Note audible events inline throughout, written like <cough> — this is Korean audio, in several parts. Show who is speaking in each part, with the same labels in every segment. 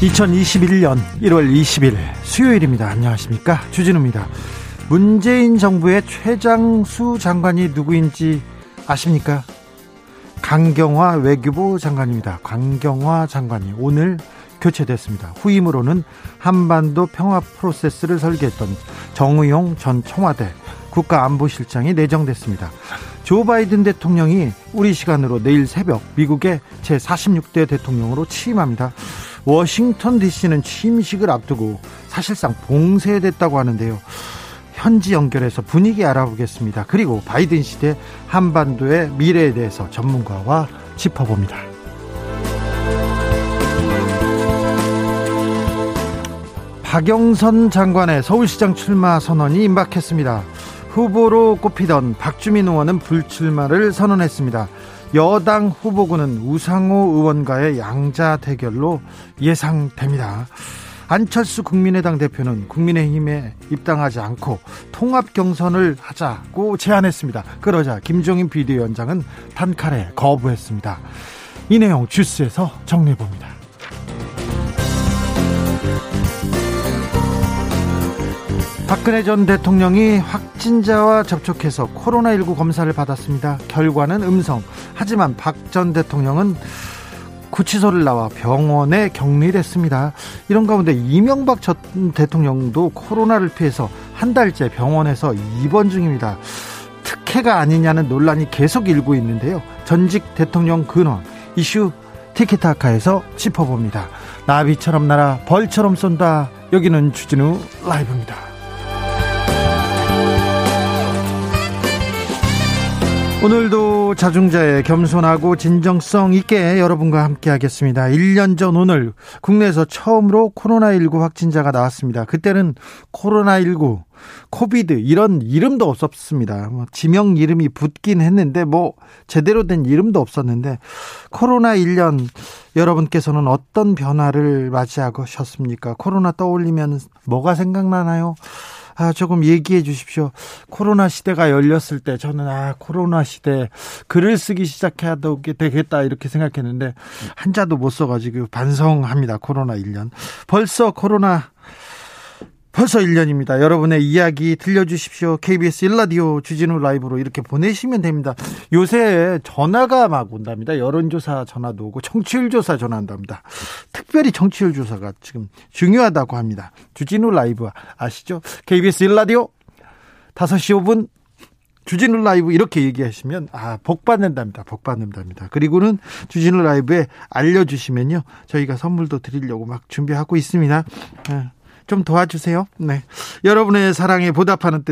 Speaker 1: 2021년 1월 20일 수요일입니다. 안녕하십니까? 주진우입니다. 문재인 정부의 최장수 장관이 누구인지 아십니까? 강경화 외교부 장관입니다. 강경화 장관이 오늘 교체됐습니다. 후임으로는 한반도 평화 프로세스를 설계했던 정의용 전 청와대 국가안보실장이 내정됐습니다. 조 바이든 대통령이 우리 시간으로 내일 새벽 미국의 제46대 대통령으로 취임합니다. 워싱턴 DC는 취임식을 앞두고 사실상 봉쇄됐다고 하는데요. 현지 연결해서 분위기 알아보겠습니다. 그리고 바이든 시대 한반도의 미래에 대해서 전문가와 짚어봅니다. 박영선 장관의 서울시장 출마 선언이 임박했습니다. 후보로 꼽히던 박주민 의원은 불출마를 선언했습니다. 여당 후보군은 우상호 의원과의 양자 대결로 예상됩니다. 안철수 국민의당 대표는 국민의힘에 입당하지 않고 통합 경선을 하자고 제안했습니다. 그러자 김종인 비대위원장은 단칼에 거부했습니다. 이 내용 주스에서 정리해 봅니다. 박근혜 전 대통령이 확진자와 접촉해서 코로나19 검사를 받았습니다. 결과는 음성. 하지만 박 전 대통령은 구치소를 나와 병원에 격리됐습니다. 이런 가운데 이명박 전 대통령도 코로나를 피해서 한 달째 병원에서 입원 중입니다. 특혜가 아니냐는 논란이 계속 일고 있는데요. 전직 대통령 근원 이슈 티키타카에서 짚어봅니다. 나비처럼 날아 벌처럼 쏜다. 여기는 주진우 라이브입니다. 오늘도 자중자의 겸손하고 진정성 있게 여러분과 함께 하겠습니다. 1년 전 오늘 국내에서 처음으로 코로나19 확진자가 나왔습니다. 그때는 코로나19, 코비드 이런 이름도 없었습니다. 뭐 지명 이름이 붙긴 했는데 뭐 제대로 된 이름도 없었는데 코로나 1년 여러분께서는 어떤 변화를 맞이하셨습니까? 코로나 떠올리면 뭐가 생각나나요? 아, 조금 얘기해 주십시오. 코로나 시대가 열렸을 때 저는 아, 코로나 시대 글을 쓰기 시작해야 되겠다 이렇게 생각했는데 한자도 못 써가지고 반성합니다. 코로나 1년. 벌써 코로나 벌써 1년입니다. 여러분의 이야기 들려주십시오. KBS 1라디오 주진우 라이브로 이렇게 보내시면 됩니다. 요새 전화가 막 온답니다. 여론조사 전화도 오고 청취율 조사 전화한답니다. 특별히 청취율 조사가 지금 중요하다고 합니다. 주진우 라이브 아시죠? KBS 1라디오 5시 5분 주진우 라이브 이렇게 얘기하시면 아 복 받는답니다. 복 받는답니다. 그리고는 주진우 라이브에 알려주시면요 저희가 선물도 드리려고 막 준비하고 있습니다. 네. 좀 도와주세요. 네. 여러분의 사랑에 보답하는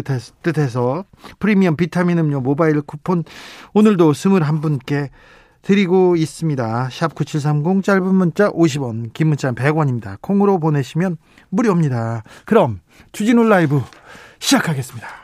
Speaker 1: 뜻에서 프리미엄 비타민 음료 모바일 쿠폰 오늘도 21분께 드리고 있습니다. 샵 9730 짧은 문자 50원, 긴 문자는 100원입니다. 콩으로 보내시면 무료입니다. 그럼 주진우 라이브 시작하겠습니다.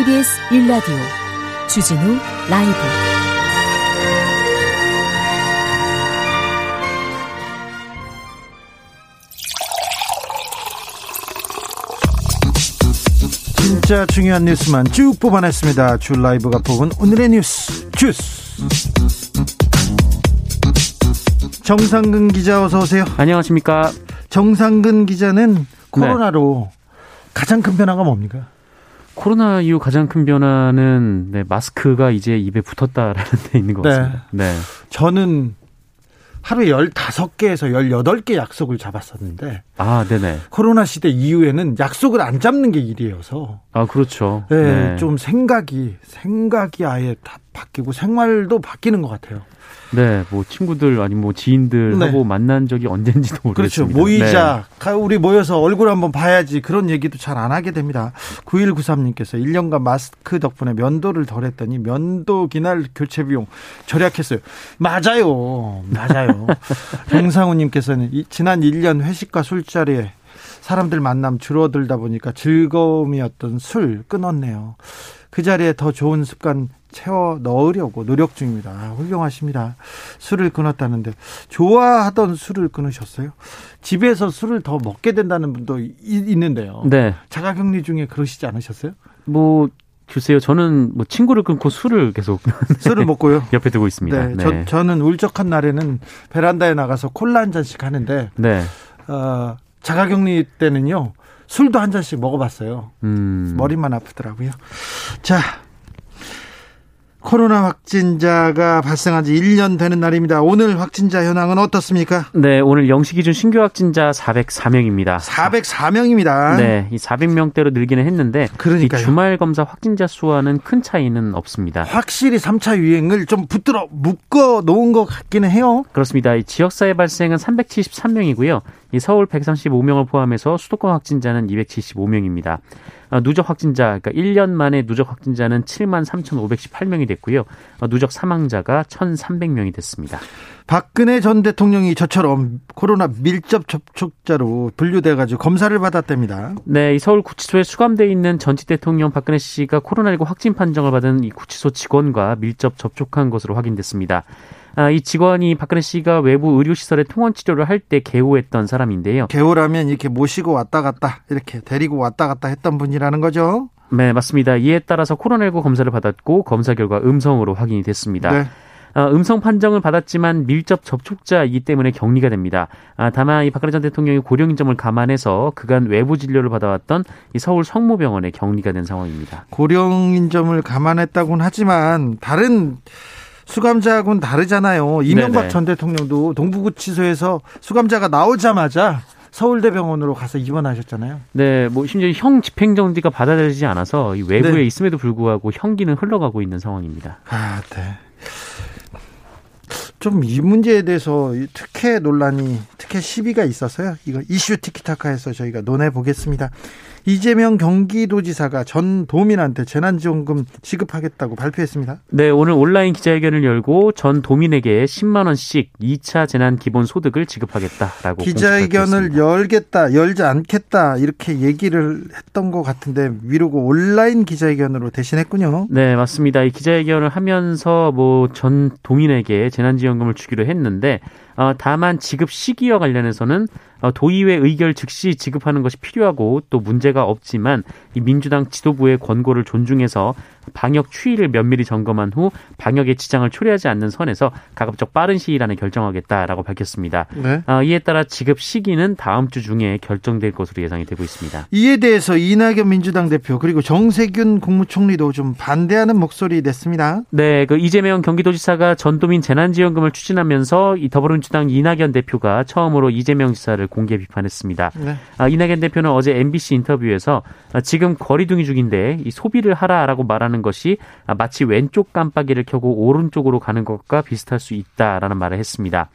Speaker 2: KBS 1라디오 주진우 라이브
Speaker 1: 진짜 중요한 뉴스만 쭉 뽑아냈습니다. 주 라이브가 뽑은 오늘의 뉴스 주스 정상근 기자 어서 오세요.
Speaker 3: 안녕하십니까.
Speaker 1: 정상근 기자는 코로나로 네. 가장 큰 변화가 뭡니까?
Speaker 3: 코로나 이후 가장 큰 변화는 네, 마스크가 이제 입에 붙었다라는 데 있는 것 같습니다. 네. 네.
Speaker 1: 저는 하루에 15개에서 18개 약속을 잡았었는데.
Speaker 3: 아, 네네.
Speaker 1: 코로나 시대 이후에는 약속을 안 잡는 게 일이어서.
Speaker 3: 아, 그렇죠.
Speaker 1: 네, 네. 좀 생각이, 생각이 아예 다 바뀌고 생활도 바뀌는 것 같아요.
Speaker 3: 네, 뭐 친구들 아니 뭐 지인들하고 네. 만난 적이 언젠지도.
Speaker 1: 모르겠습니다. 그렇죠. 모이자 네. 우리 모여서 얼굴 한번 봐야지 그런 얘기도 잘 안 하게 됩니다. 9193님께서 1년간 마스크 덕분에 면도를 덜 했더니 면도 기날 교체 비용 절약했어요. 맞아요. 맞아요. <laughs> 정상우 님께서는 지난 1년 회식과 술자리에 사람들 만남 줄어들다 보니까 즐거움이었던 술 끊었네요. 그 자리에 더 좋은 습관 채워 넣으려고 노력 중입니다. 아, 훌륭하십니다. 술을 끊었다는데 좋아하던 술을 끊으셨어요? 집에서 술을 더 먹게 된다는 분도 이, 있는데요. 네. 자가격리 중에 그러시지 않으셨어요?
Speaker 3: 뭐 글쎄요, 저는 뭐 친구를 끊고 술을 계속 <laughs>
Speaker 1: 술을 먹고요. <laughs>
Speaker 3: 옆에 두고 있습니다.
Speaker 1: 네, 네. 저, 저는 울적한 날에는 베란다에 나가서 콜라 한 잔씩 하는데 네. 어, 자가격리 때는요 술도 한 잔씩 먹어봤어요. 음. 머리만 아프더라고요. 자, 코로나 확진자가 발생한 지 1년 되는 날입니다. 오늘 확진자 현황은 어떻습니까?
Speaker 3: 네, 오늘 영시 기준 신규 확진자 404명입니다.
Speaker 1: 404명입니다.
Speaker 3: 네, 이 400명대로 늘기는 했는데 그러니까 주말 검사 확진자 수와는 큰 차이는 없습니다.
Speaker 1: 확실히 3차 유행을 좀 붙들어 묶어 놓은 것 같기는 해요.
Speaker 3: 그렇습니다. 이 지역사회 발생은 373명이고요. 이 서울 135명을 포함해서 수도권 확진자는 275명입니다. 아, 누적 확진자, 그러니까 1년 만에 누적 확진자는 7만 3,518명이 됐고요. 아, 누적 사망자가 1,300명이 됐습니다.
Speaker 1: 박근혜 전 대통령이 저처럼 코로나 밀접 접촉자로 분류돼 가지고 검사를 받았답니다.
Speaker 3: 네, 이 서울 구치소에 수감돼 있는 전직 대통령 박근혜 씨가 코로나19 확진 판정을 받은 이 구치소 직원과 밀접 접촉한 것으로 확인됐습니다. 아, 이 직원이 박근혜 씨가 외부 의료시설에 통원 치료를 할 때 개호했던 사람인데요.
Speaker 1: 개호라면 이렇게 모시고 왔다 갔다 이렇게 데리고 왔다 갔다 했던 분이라는 거죠.
Speaker 3: 네, 맞습니다. 이에 따라서 코로나19 검사를 받았고 검사 결과 음성으로 확인이 됐습니다. 네. 아, 음성 판정을 받았지만 밀접 접촉자이기 때문에 격리가 됩니다. 아, 다만 이 박근혜 전 대통령이 고령인 점을 감안해서 그간 외부 진료를 받아왔던 이 서울 성모병원에 격리가 된 상황입니다.
Speaker 1: 고령인 점을 감안했다고는 하지만 다른 수감자하고는 다르잖아요. 이명박 네네. 전 대통령도 동부구치소에서 수감자가 나오자마자 서울대병원으로 가서 입원하셨잖아요.
Speaker 3: 네, 뭐 심지어 형 집행정지가 받아들이지 않아서 외부에 네. 있음에도 불구하고 형기는 흘러가고 있는 상황입니다.
Speaker 1: 아, 네. 좀 이 문제에 대해서 특혜 논란이 특혜 시비가 있어서요. 이거 이슈 티키타카에서 저희가 논해 보겠습니다. 이재명 경기도지사가 전 도민한테 재난지원금 지급하겠다고 발표했습니다.
Speaker 3: 네, 오늘 온라인 기자회견을 열고 전 도민에게 10만 원씩 2차 재난 기본 소득을 지급하겠다라고
Speaker 1: 기자회견을 열겠다, 열지 않겠다 이렇게 얘기를 했던 것 같은데 미루고 온라인 기자회견으로 대신했군요.
Speaker 3: 네, 맞습니다. 이 기자회견을 하면서 뭐 전 도민에게 재난지원금을 주기로 했는데 어, 다만 지급 시기와 관련해서는 어, 도의회 의결 즉시 지급하는 것이 필요하고 또 문제가 없지만 이 민주당 지도부의 권고를 존중해서 방역 추이를 면밀히 점검한 후 방역에 지장을 초래하지 않는 선에서 가급적 빠른 시일 안에 결정하겠다라고 밝혔습니다. 네. 어, 이에 따라 지급 시기는 다음 주 중에 결정될 것으로 예상이 되고 있습니다.
Speaker 1: 이에 대해서 이낙연 민주당 대표 그리고 정세균 국무총리도 좀 반대하는 목소리 냈습니다.
Speaker 3: 네, 그 이재명 경기도지사가 전도민 재난지원금을 추진하면서 이 더불어민주당 이낙연 대표가 처음으로 이재명 지사를 공개 비판했습니다. 네. 아, 이낙연 대표는 어제 MBC 인터뷰에서 아, 지금 거리두기 중인데 이 소비를 하라라고 말하는 것이 아, 마치 왼쪽 깜빡이를 켜고 오른쪽으로 가는 것과 비슷할 수 있다라는 말을 했습니다.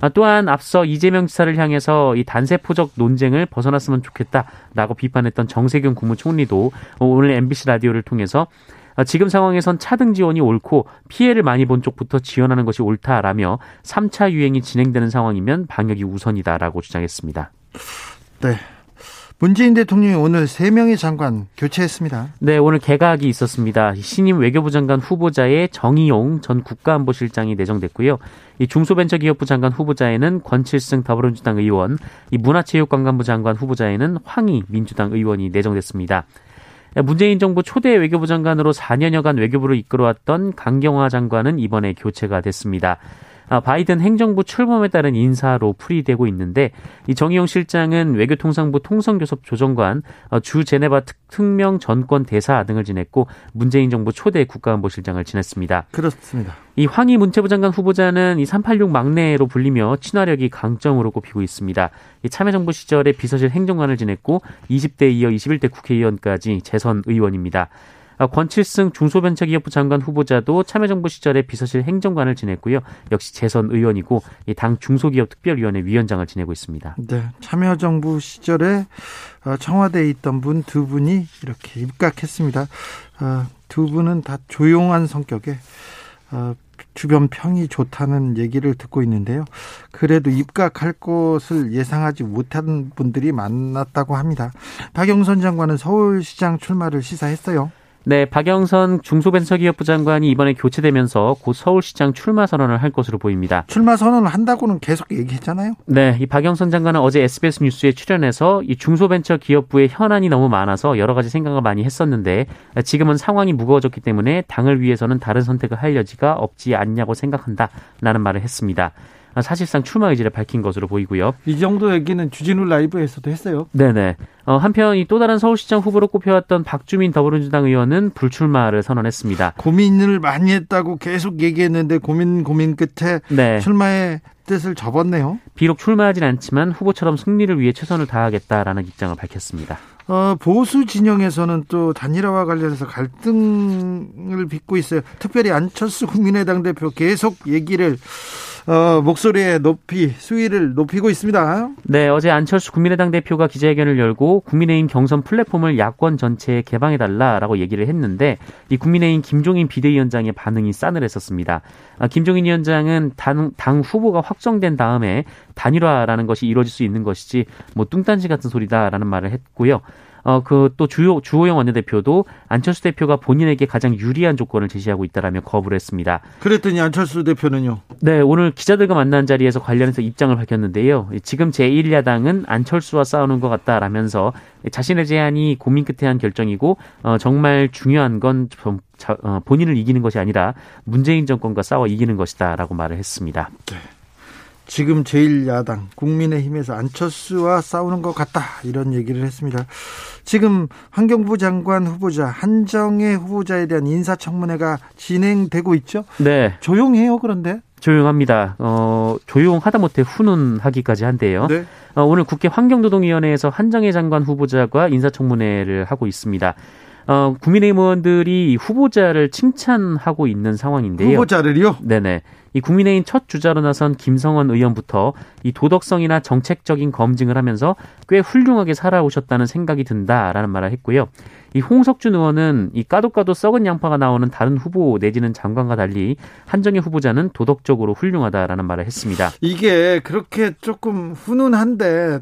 Speaker 3: 아, 또한 앞서 이재명 지사를 향해서 이 단세포적 논쟁을 벗어났으면 좋겠다라고 비판했던 정세균 국무총리도 오늘 MBC 라디오를 통해서 지금 상황에선 차등 지원이 옳고 피해를 많이 본 쪽부터 지원하는 것이 옳다라며 3차 유행이 진행되는 상황이면 방역이 우선이다라고 주장했습니다.
Speaker 1: 네. 문재인 대통령이 오늘 3명의 장관 교체했습니다.
Speaker 3: 네, 오늘 개각이 있었습니다. 신임 외교부 장관 후보자에 정의용 전 국가안보실장이 내정됐고요. 이 중소벤처기업부 장관 후보자에는 권칠승 더불어민주당 의원, 이 문화체육관광부 장관 후보자에는 황희 민주당 의원이 내정됐습니다. 문재인 정부 초대 외교부 장관으로 4년여간 외교부를 이끌어왔던 강경화 장관은 이번에 교체가 됐습니다. 아, 바이든 행정부 출범에 따른 인사로 풀이되고 있는데 이 정의용 실장은 외교통상부 통상교섭 조정관, 어, 주 제네바 특명 전권 대사 등을 지냈고 문재인 정부 초대 국가안보실장을 지냈습니다.
Speaker 1: 그렇습니다.
Speaker 3: 이 황희 문체부 장관 후보자는 이 386 막내로 불리며 친화력이 강점으로 꼽히고 있습니다. 이 참여정부 시절에 비서실 행정관을 지냈고 20대 이어 21대 국회의원까지 재선 의원입니다. 아, 권칠승 중소벤처기업부 장관 후보자도 참여정부 시절에 비서실 행정관을 지냈고요. 역시 재선 의원이고 당 중소기업 특별위원회 위원장을 지내고 있습니다.
Speaker 1: 네, 참여정부 시절에 어, 청와대에 있던 분 두 분이 이렇게 입각했습니다. 어, 두 분은 다 조용한 성격에 어, 주변 평이 좋다는 얘기를 듣고 있는데요. 그래도 입각할 것을 예상하지 못한 분들이 많았다고 합니다. 박영선 장관은 서울시장 출마를 시사했어요.
Speaker 3: 네, 박영선 중소벤처기업부 장관이 이번에 교체되면서 곧 서울시장 출마 선언을 할 것으로 보입니다.
Speaker 1: 출마 선언을 한다고는 계속 얘기했잖아요.
Speaker 3: 네, 이 박영선 장관은 어제 SBS 뉴스에 출연해서 이 중소벤처기업부의 현안이 너무 많아서 여러 가지 생각을 많이 했었는데 지금은 상황이 무거워졌기 때문에 당을 위해서는 다른 선택을 할 여지가 없지 않냐고 생각한다라는 말을 했습니다. 사실상 출마 의지를 밝힌 것으로 보이고요.
Speaker 1: 이 정도 얘기는 주진우 라이브에서도 했어요.
Speaker 3: 네네. 어, 한편 이 또 다른 서울시장 후보로 꼽혀왔던 박주민 더불어민주당 의원은 불출마를 선언했습니다.
Speaker 1: 고민을 많이 했다고 계속 얘기했는데 고민 고민 끝에 네. 출마의 뜻을 접었네요.
Speaker 3: 비록 출마하진 않지만 후보처럼 승리를 위해 최선을 다하겠다라는 입장을 밝혔습니다.
Speaker 1: 어, 보수 진영에서는 또 단일화와 관련해서 갈등을 빚고 있어요. 특별히 안철수 국민의당 대표 계속 얘기를 어, 목소리에 높이 수위를 높이고 있습니다.
Speaker 3: 네, 어제 안철수 국민의당 대표가 기자회견을 열고 국민의힘 경선 플랫폼을 야권 전체에 개방해 달라라고 얘기를 했는데 이 국민의힘 김종인 비대위원장의 반응이 싸늘했었습니다. 아, 김종인 위원장은 당, 당 후보가 확정된 다음에 단일화라는 것이 이루어질 수 있는 것이지 뭐 뚱딴지 같은 소리다라는 말을 했고요. 어, 그 또 주요, 주호영 원내대표도 안철수 대표가 본인에게 가장 유리한 조건을 제시하고 있다라며 거부를 했습니다.
Speaker 1: 그랬더니 안철수 대표는요?
Speaker 3: 네, 오늘 기자들과 만난 자리에서 관련해서 입장을 밝혔는데요. 지금 제1야당은 안철수와 싸우는 것 같다라면서 자신의 제안이 고민 끝에 한 결정이고, 어, 정말 중요한 건 어, 본인을 이기는 것이 아니라 문재인 정권과 싸워 이기는 것이다라고 말을 했습니다. 네.
Speaker 1: 지금 제1야당 국민의힘에서 안철수와 싸우는 것 같다 이런 얘기를 했습니다. 지금 환경부 장관 후보자 한정혜 후보자에 대한 인사청문회가 진행되고 있죠.
Speaker 3: 네.
Speaker 1: 조용해요 그런데.
Speaker 3: 조용합니다. 어, 조용하다 못해 훈훈하기까지 한데요. 네. 어, 오늘 국회 환경노동위원회에서 한정혜 장관 후보자가 인사청문회를 하고 있습니다. 어, 국민의힘 의원들이 후보자를 칭찬하고 있는 상황인데요.
Speaker 1: 후보자를요?
Speaker 3: 네네. 이 국민의힘 첫 주자로 나선 김성원 의원부터 이 도덕성이나 정책적인 검증을 하면서 꽤 훌륭하게 살아오셨다는 생각이 든다라는 말을 했고요. 이 홍석준 의원은 이 까도까도 썩은 양파가 나오는 다른 후보 내지는 장관과 달리 한정애 후보자는 도덕적으로 훌륭하다라는 말을 했습니다.
Speaker 1: 이게 그렇게 조금 훈훈한데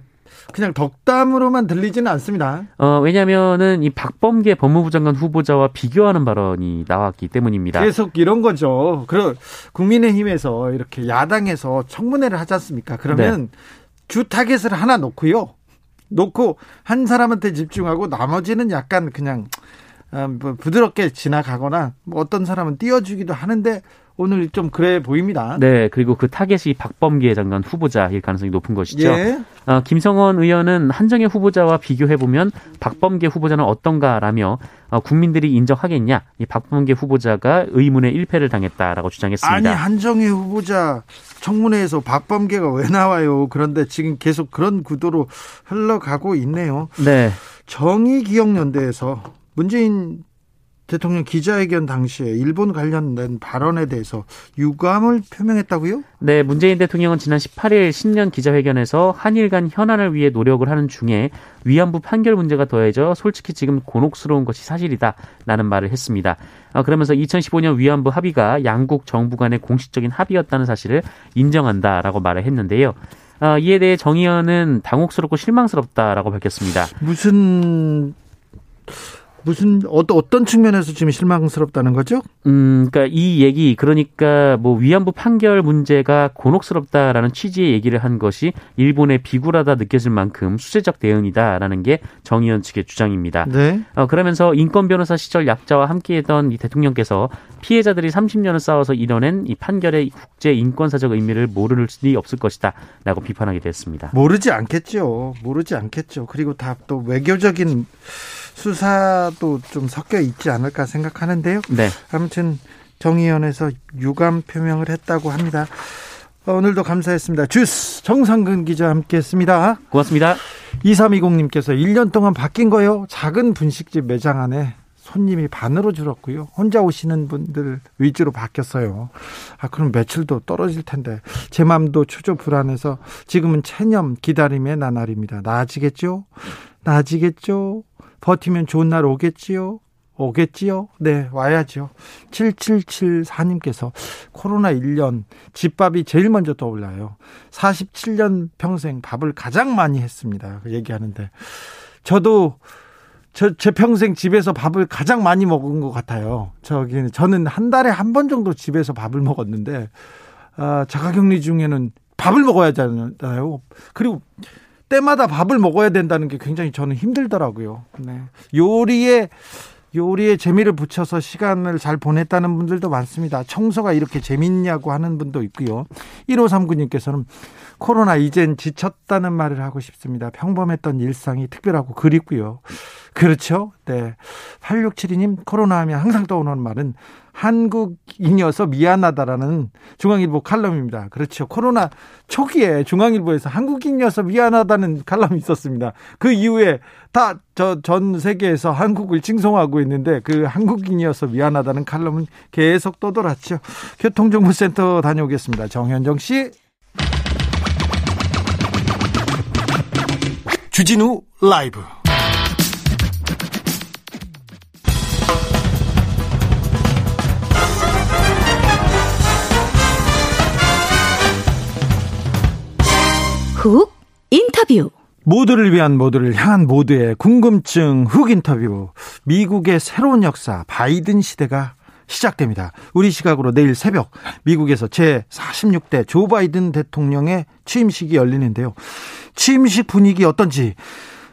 Speaker 1: 그냥 덕담으로만 들리지는 않습니다.
Speaker 3: 어, 왜냐면은 이 박범계 법무부 장관 후보자와 비교하는 발언이 나왔기 때문입니다.
Speaker 1: 계속 이런 거죠. 그럼 국민의힘에서 이렇게 야당에서 청문회를 하지 않습니까? 그러면 네. 주 타겟을 하나 놓고요. 놓고 한 사람한테 집중하고 나머지는 약간 그냥 어, 뭐 부드럽게 지나가거나 뭐 어떤 사람은 띄워주기도 하는데 오늘 좀 그래 보입니다.
Speaker 3: 네, 그리고 그 타겟이 박범계 장관 후보자일 가능성이 높은 것이죠. 예. 어, 김성원 의원은 한정혜 후보자와 비교해 보면 박범계 후보자는 어떤가라며 어, 국민들이 인정하겠냐? 이 박범계 후보자가 의문의 1패를 당했다라고 주장했습니다.
Speaker 1: 아니 한정혜 후보자 청문회에서 박범계가 왜 나와요? 그런데 지금 계속 그런 구도로 흘러가고 있네요.
Speaker 3: 네.
Speaker 1: 정의기억연대에서 문재인 대통령 기자회견 당시에 일본 관련된 발언에 대해서 유감을 표명했다고요?
Speaker 3: 네, 문재인 대통령은 지난 18일 신년 기자회견에서 한일 간 현안을 위해 노력을 하는 중에 위안부 판결 문제가 더해져 솔직히 지금 곤혹스러운 것이 사실이다 라는 말을 했습니다. 아, 그러면서 2015년 위안부 합의가 양국 정부 간의 공식적인 합의였다는 사실을 인정한다라고 말을 했는데요. 아, 이에 대해 정 의원은 당혹스럽고 실망스럽다라고 밝혔습니다.
Speaker 1: 무슨 무슨 어떤 어떤 측면에서 지금 실망스럽다는 거죠?
Speaker 3: 음, 그러니까 이 얘기 그러니까 뭐 위안부 판결 문제가 곤혹스럽다라는 취지의 얘기를 한 것이 일본의 비굴하다 느껴질 만큼 수세적 대응이다라는 게 정의연 측의 주장입니다. 네. 어, 그러면서 인권 변호사 시절 약자와 함께했던 이 대통령께서 피해자들이 30년을 싸워서 이뤄낸 이 판결의 국제 인권사적 의미를 모를 리 없을 것이다라고 비판하게 됐습니다.
Speaker 1: 모르지 않겠죠. 모르지 않겠죠. 그리고 다 또 외교적인 수사도 좀 섞여 있지 않을까 생각하는데요. 네. 아무튼 정의연에서 유감 표명을 했다고 합니다. 오늘도 감사했습니다. 주스 정상근 기자 함께했습니다.
Speaker 3: 고맙습니다.
Speaker 1: 2320님께서 1년 동안 바뀐 거요. 작은 분식집 매장 안에 손님이 반으로 줄었고요. 혼자 오시는 분들 위주로 바뀌었어요. 아, 그럼 매출도 떨어질 텐데. 제 마음도 초조 불안해서 지금은 체념 기다림의 나날입니다. 나아지겠죠? 나아지겠죠? 버티면 좋은 날 오겠지요? 오겠지요? 네, 와야죠. 7774님께서 코로나 1년 집밥이 제일 먼저 떠올라요. 47년 평생 밥을 가장 많이 했습니다. 그 얘기하는데. 저도 저, 제 평생 집에서 밥을 가장 많이 먹은 것 같아요. 저기, 저는 한 달에 한 번 정도 집에서 밥을 먹었는데, 아, 자가격리 중에는 밥을 먹어야 하잖아요. 그리고 때마다 밥을 먹어야 된다는 게 굉장히 저는 힘들더라고요. 네. 요리에 요리에 재미를 붙여서 시간을 잘 보냈다는 분들도 많습니다. 청소가 이렇게 재밌냐고 하는 분도 있고요. 1539님께서는 코로나 이젠 지쳤다는 말을 하고 싶습니다. 평범했던 일상이 특별하고 그립고요. 그렇죠? 네. 8672님, 코로나 하면 항상 떠오르는 말은 한국인이어서 미안하다라는 중앙일보 칼럼입니다. 그렇죠. 코로나 초기에 중앙일보에서 한국인이어서 미안하다는 칼럼이 있었습니다. 그 이후에 다 저 전 세계에서 한국을 칭송하고 있는데 그 한국인이어서 미안하다는 칼럼은 계속 떠돌았죠. 교통정보센터 다녀오겠습니다. 정현정 씨. 주진우 라이브
Speaker 2: 훅 인터뷰
Speaker 1: 모두를 위한 모두를 향한 모두의 궁금증 훅 인터뷰 미국의 새로운 역사 바이든 시대가 시작됩니다. 우리 시각으로 내일 새벽 미국에서 제 46대 조 바이든 대통령의 취임식이 열리는데요. 취임식 분위기 어떤지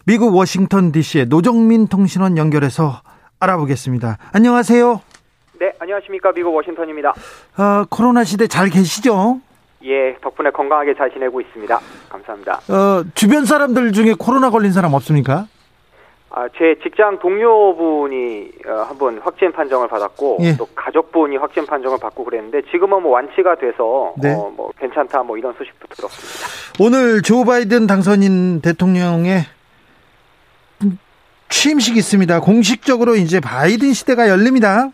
Speaker 1: 미국 워싱턴 DC의 노정민 통신원 연결해서 알아보겠습니다. 안녕하세요.
Speaker 4: 네, 안녕하십니까. 미국 워싱턴입니다.
Speaker 1: 어, 코로나 시대 잘 계시죠?
Speaker 4: 예, 덕분에 건강하게 잘 지내고 있습니다. 감사합니다.
Speaker 1: 어, 주변 사람들 중에 코로나 걸린 사람 없습니까?
Speaker 4: 아, 제 직장 동료분이 어, 한번 확진 판정을 받았고 예. 또 가족분이 확진 판정을 받고 그랬는데 지금은 뭐 완치가 돼서 네. 어, 뭐 괜찮다 뭐 이런 소식도 들었습니다.
Speaker 1: 오늘 조 바이든 당선인 대통령의 취임식이 있습니다. 공식적으로 이제 바이든 시대가 열립니다.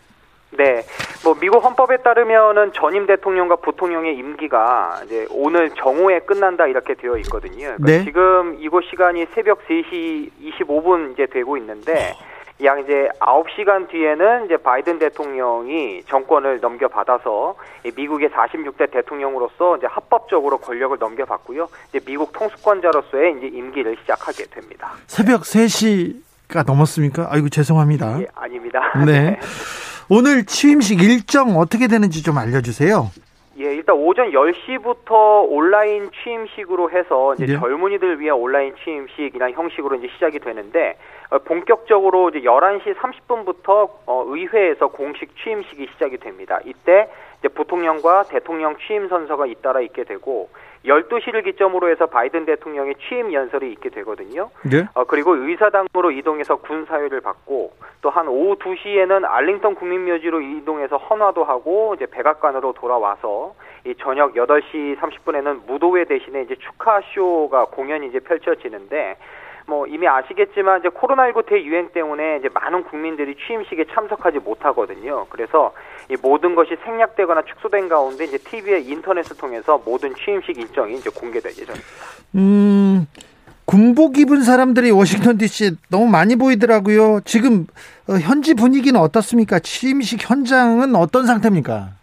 Speaker 4: 네. 뭐 미국 헌법에 따르면은 전임 대통령과 부통령의 임기가 이제 오늘 정오에 끝난다 이렇게 되어 있거든요. 그러니까 네. 지금 이곳 시간이 새벽 3시 25분 이제 되고 있는데 약 이제 9시간 뒤에는 이제 바이든 대통령이 정권을 넘겨받아서 미국의 46대 대통령으로서 이제 합법적으로 권력을 넘겨받고요. 이제 미국 통수권자로서의 이제 임기를 시작하게 됩니다.
Speaker 1: 새벽 3시가 넘었습니까? 아이고 죄송합니다.
Speaker 4: 예, 아닙니다.
Speaker 1: 네. <laughs> 네. 오늘 취임식 일정 어떻게 되는지 좀 알려주세요.
Speaker 4: 예, 일단 오전 10시부터 온라인 취임식으로 해서 이제 네. 젊은이들 위한 온라인 취임식이나 형식으로 이제 시작이 되는데 어, 본격적으로 이제 11시 30분부터 어, 의회에서 공식 취임식이 시작이 됩니다. 이때 이제 부통령과 대통령 취임 선서가 잇따라 있게 되고 12시를 기점으로 해서 바이든 대통령의 취임 연설이 있게 되거든요. 네? 어, 그리고 의사당으로 이동해서 군 사회를 받고 또 한 오후 2시에는 알링턴 국민묘지로 이동해서 헌화도 하고 이제 백악관으로 돌아와서 이 저녁 8시 30분에는 무도회 대신에 이제 축하 쇼가 공연이 이제 펼쳐지는데 뭐 이미 아시겠지만 이제 코로나19 대유행 때문에 이제 많은 국민들이 취임식에 참석하지 못하거든요. 그래서 이 모든 것이 생략되거나 축소된 가운데 이제 TV에 인터넷을 통해서 모든 취임식 일정이 이제 공개될 예정입니다.
Speaker 1: 음. 군복 입은 사람들이 워싱턴 DC 너무 많이 보이더라고요. 지금 어, 현지 분위기는 어떻습니까? 취임식 현장은 어떤 상태입니까?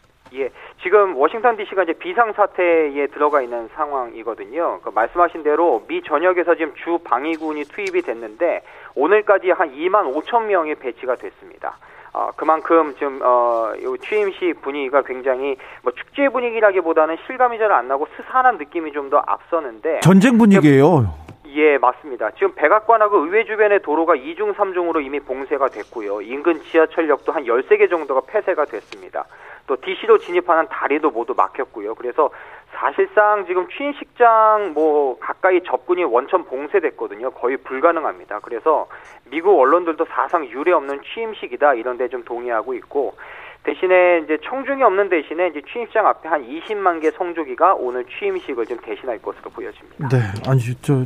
Speaker 4: 예. 지금 워싱턴 DC가 이제 비상 사태에 들어가 있는 상황이거든요. 그 말씀하신 대로 미 전역에서 지금 주 방위군이 투입이 됐는데 오늘까지 한 2만 5천 명이 배치가 됐습니다. 어, 그만큼 좀, 어, 요 취임식 분위기가 굉장히 뭐 축제 분위기라기보다는 실감이 잘 안 나고 스산한 느낌이 좀 더 앞서는데.
Speaker 1: 전쟁 분위기예요
Speaker 4: 예, 맞습니다. 지금 백악관하고 의회 주변의 도로가 2중, 3중으로 이미 봉쇄가 됐고요. 인근 지하철역도 한 13개 정도가 폐쇄가 됐습니다. 또 DC로 진입하는 다리도 모두 막혔고요. 그래서 사실상 지금 취임식장 뭐 가까이 접근이 원천 봉쇄됐거든요. 거의 불가능합니다. 그래서 미국 언론들도 사상 유례 없는 취임식이다 이런 데 좀 동의하고 있고 대신에 이제 청중이 없는 대신에 이제 취임식장 앞에 한 20만 개 성조기가 오늘 취임식을 좀 대신할 것으로 보여집니다.
Speaker 1: 네, 아니 저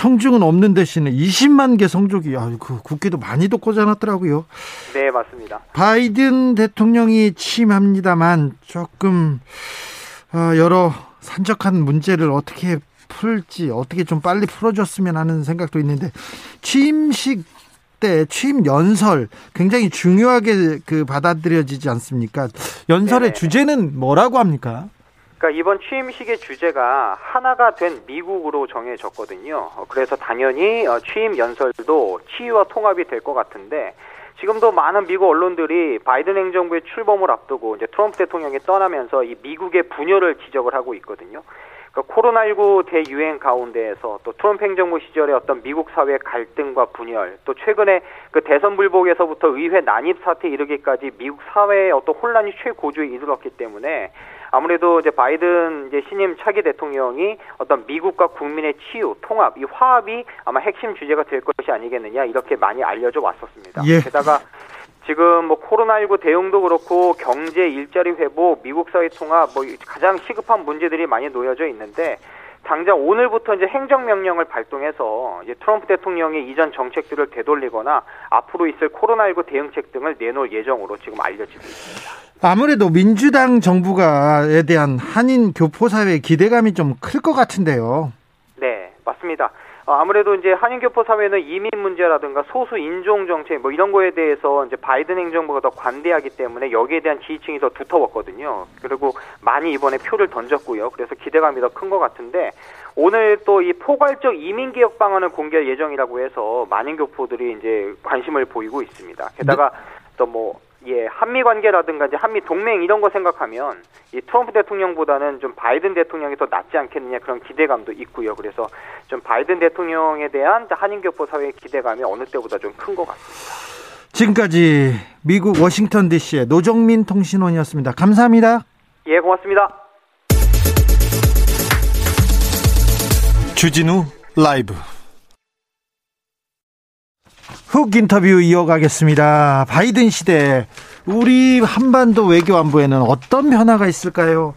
Speaker 1: 청중은 없는 대신에 20만 개 성조기, 아, 그 국기도 많이도 꽂아놨더라고요.
Speaker 4: 네, 맞습니다.
Speaker 1: 바이든 대통령이 취임합니다만 조금 어, 여러 산적한 문제를 어떻게 풀지 어떻게 좀 빨리 풀어줬으면 하는 생각도 있는데 취임식 때 취임 연설 굉장히 중요하게 그 받아들여지지 않습니까? 연설의 네 주제는 뭐라고 합니까?
Speaker 4: 그러니까 이번 취임식의 주제가 하나가 된 미국으로 정해졌거든요. 그래서 당연히 어, 취임 연설도 치유와 통합이 될 것 같은데 지금도 많은 미국 언론들이 바이든 행정부의 출범을 앞두고 이제 트럼프 대통령이 떠나면서 이 미국의 분열을 지적을 하고 있거든요. 그러니까 코로나19 대유행 가운데에서 또 트럼프 행정부 시절의 어떤 미국 사회 갈등과 분열, 또 최근에 그 대선 불복에서부터 의회 난입 사태 이르기까지 미국 사회의 어떤 혼란이 최고조에 이르렀기 때문에 아무래도 이제 바이든 이제 신임 차기 대통령이 어떤 미국과 국민의 치유, 통합, 이 화합이 아마 핵심 주제가 될 것이 아니겠느냐 이렇게 많이 알려져 왔었습니다. 예. 게다가 지금 뭐 코로나19 대응도 그렇고 경제 일자리 회복, 미국 사회 통합 뭐 가장 시급한 문제들이 많이 놓여져 있는데 당장 오늘부터 이제 행정명령을 발동해서 이제 트럼프 대통령의 이전 정책들을 되돌리거나 앞으로 있을 코로나19 대응책 등을 내놓을 예정으로 지금 알려지고 있습니다.
Speaker 1: 아무래도 민주당 정부가에 대한 한인 교포 사회의 기대감이 좀 클 것 같은데요.
Speaker 4: 네, 맞습니다. 어, 아무래도 이제 한인교포 사회는 이민 문제라든가 소수 인종 정책 뭐 이런 거에 대해서 이제 바이든 행정부가 더 관대하기 때문에 여기에 대한 지지층이 더 두터웠거든요. 그리고 많이 이번에 표를 던졌고요. 그래서 기대감이 더 큰 것 같은데 오늘 또 이 포괄적 이민 개혁 방안을 공개할 예정이라고 해서 많은 교포들이 이제 관심을 보이고 있습니다. 게다가 네. 또뭐 예, 한미 관계라든가 이제 한미 동맹 이런 거 생각하면 이 트럼프 대통령보다는 좀 바이든 대통령이 더 낫지 않겠느냐 그런 기대감도 있고요. 그래서 좀 바이든 대통령에 대한 한인교포 사회의 기대감이 어느 때보다 좀 큰 것 같습니다.
Speaker 1: 지금까지 미국 워싱턴 DC의 노정민 통신원이었습니다. 감사합니다.
Speaker 4: 예, 고맙습니다.
Speaker 1: 주진우 라이브 훅 인터뷰 이어가겠습니다. 바이든 시대 우리 한반도 외교 안보에는 어떤 변화가 있을까요?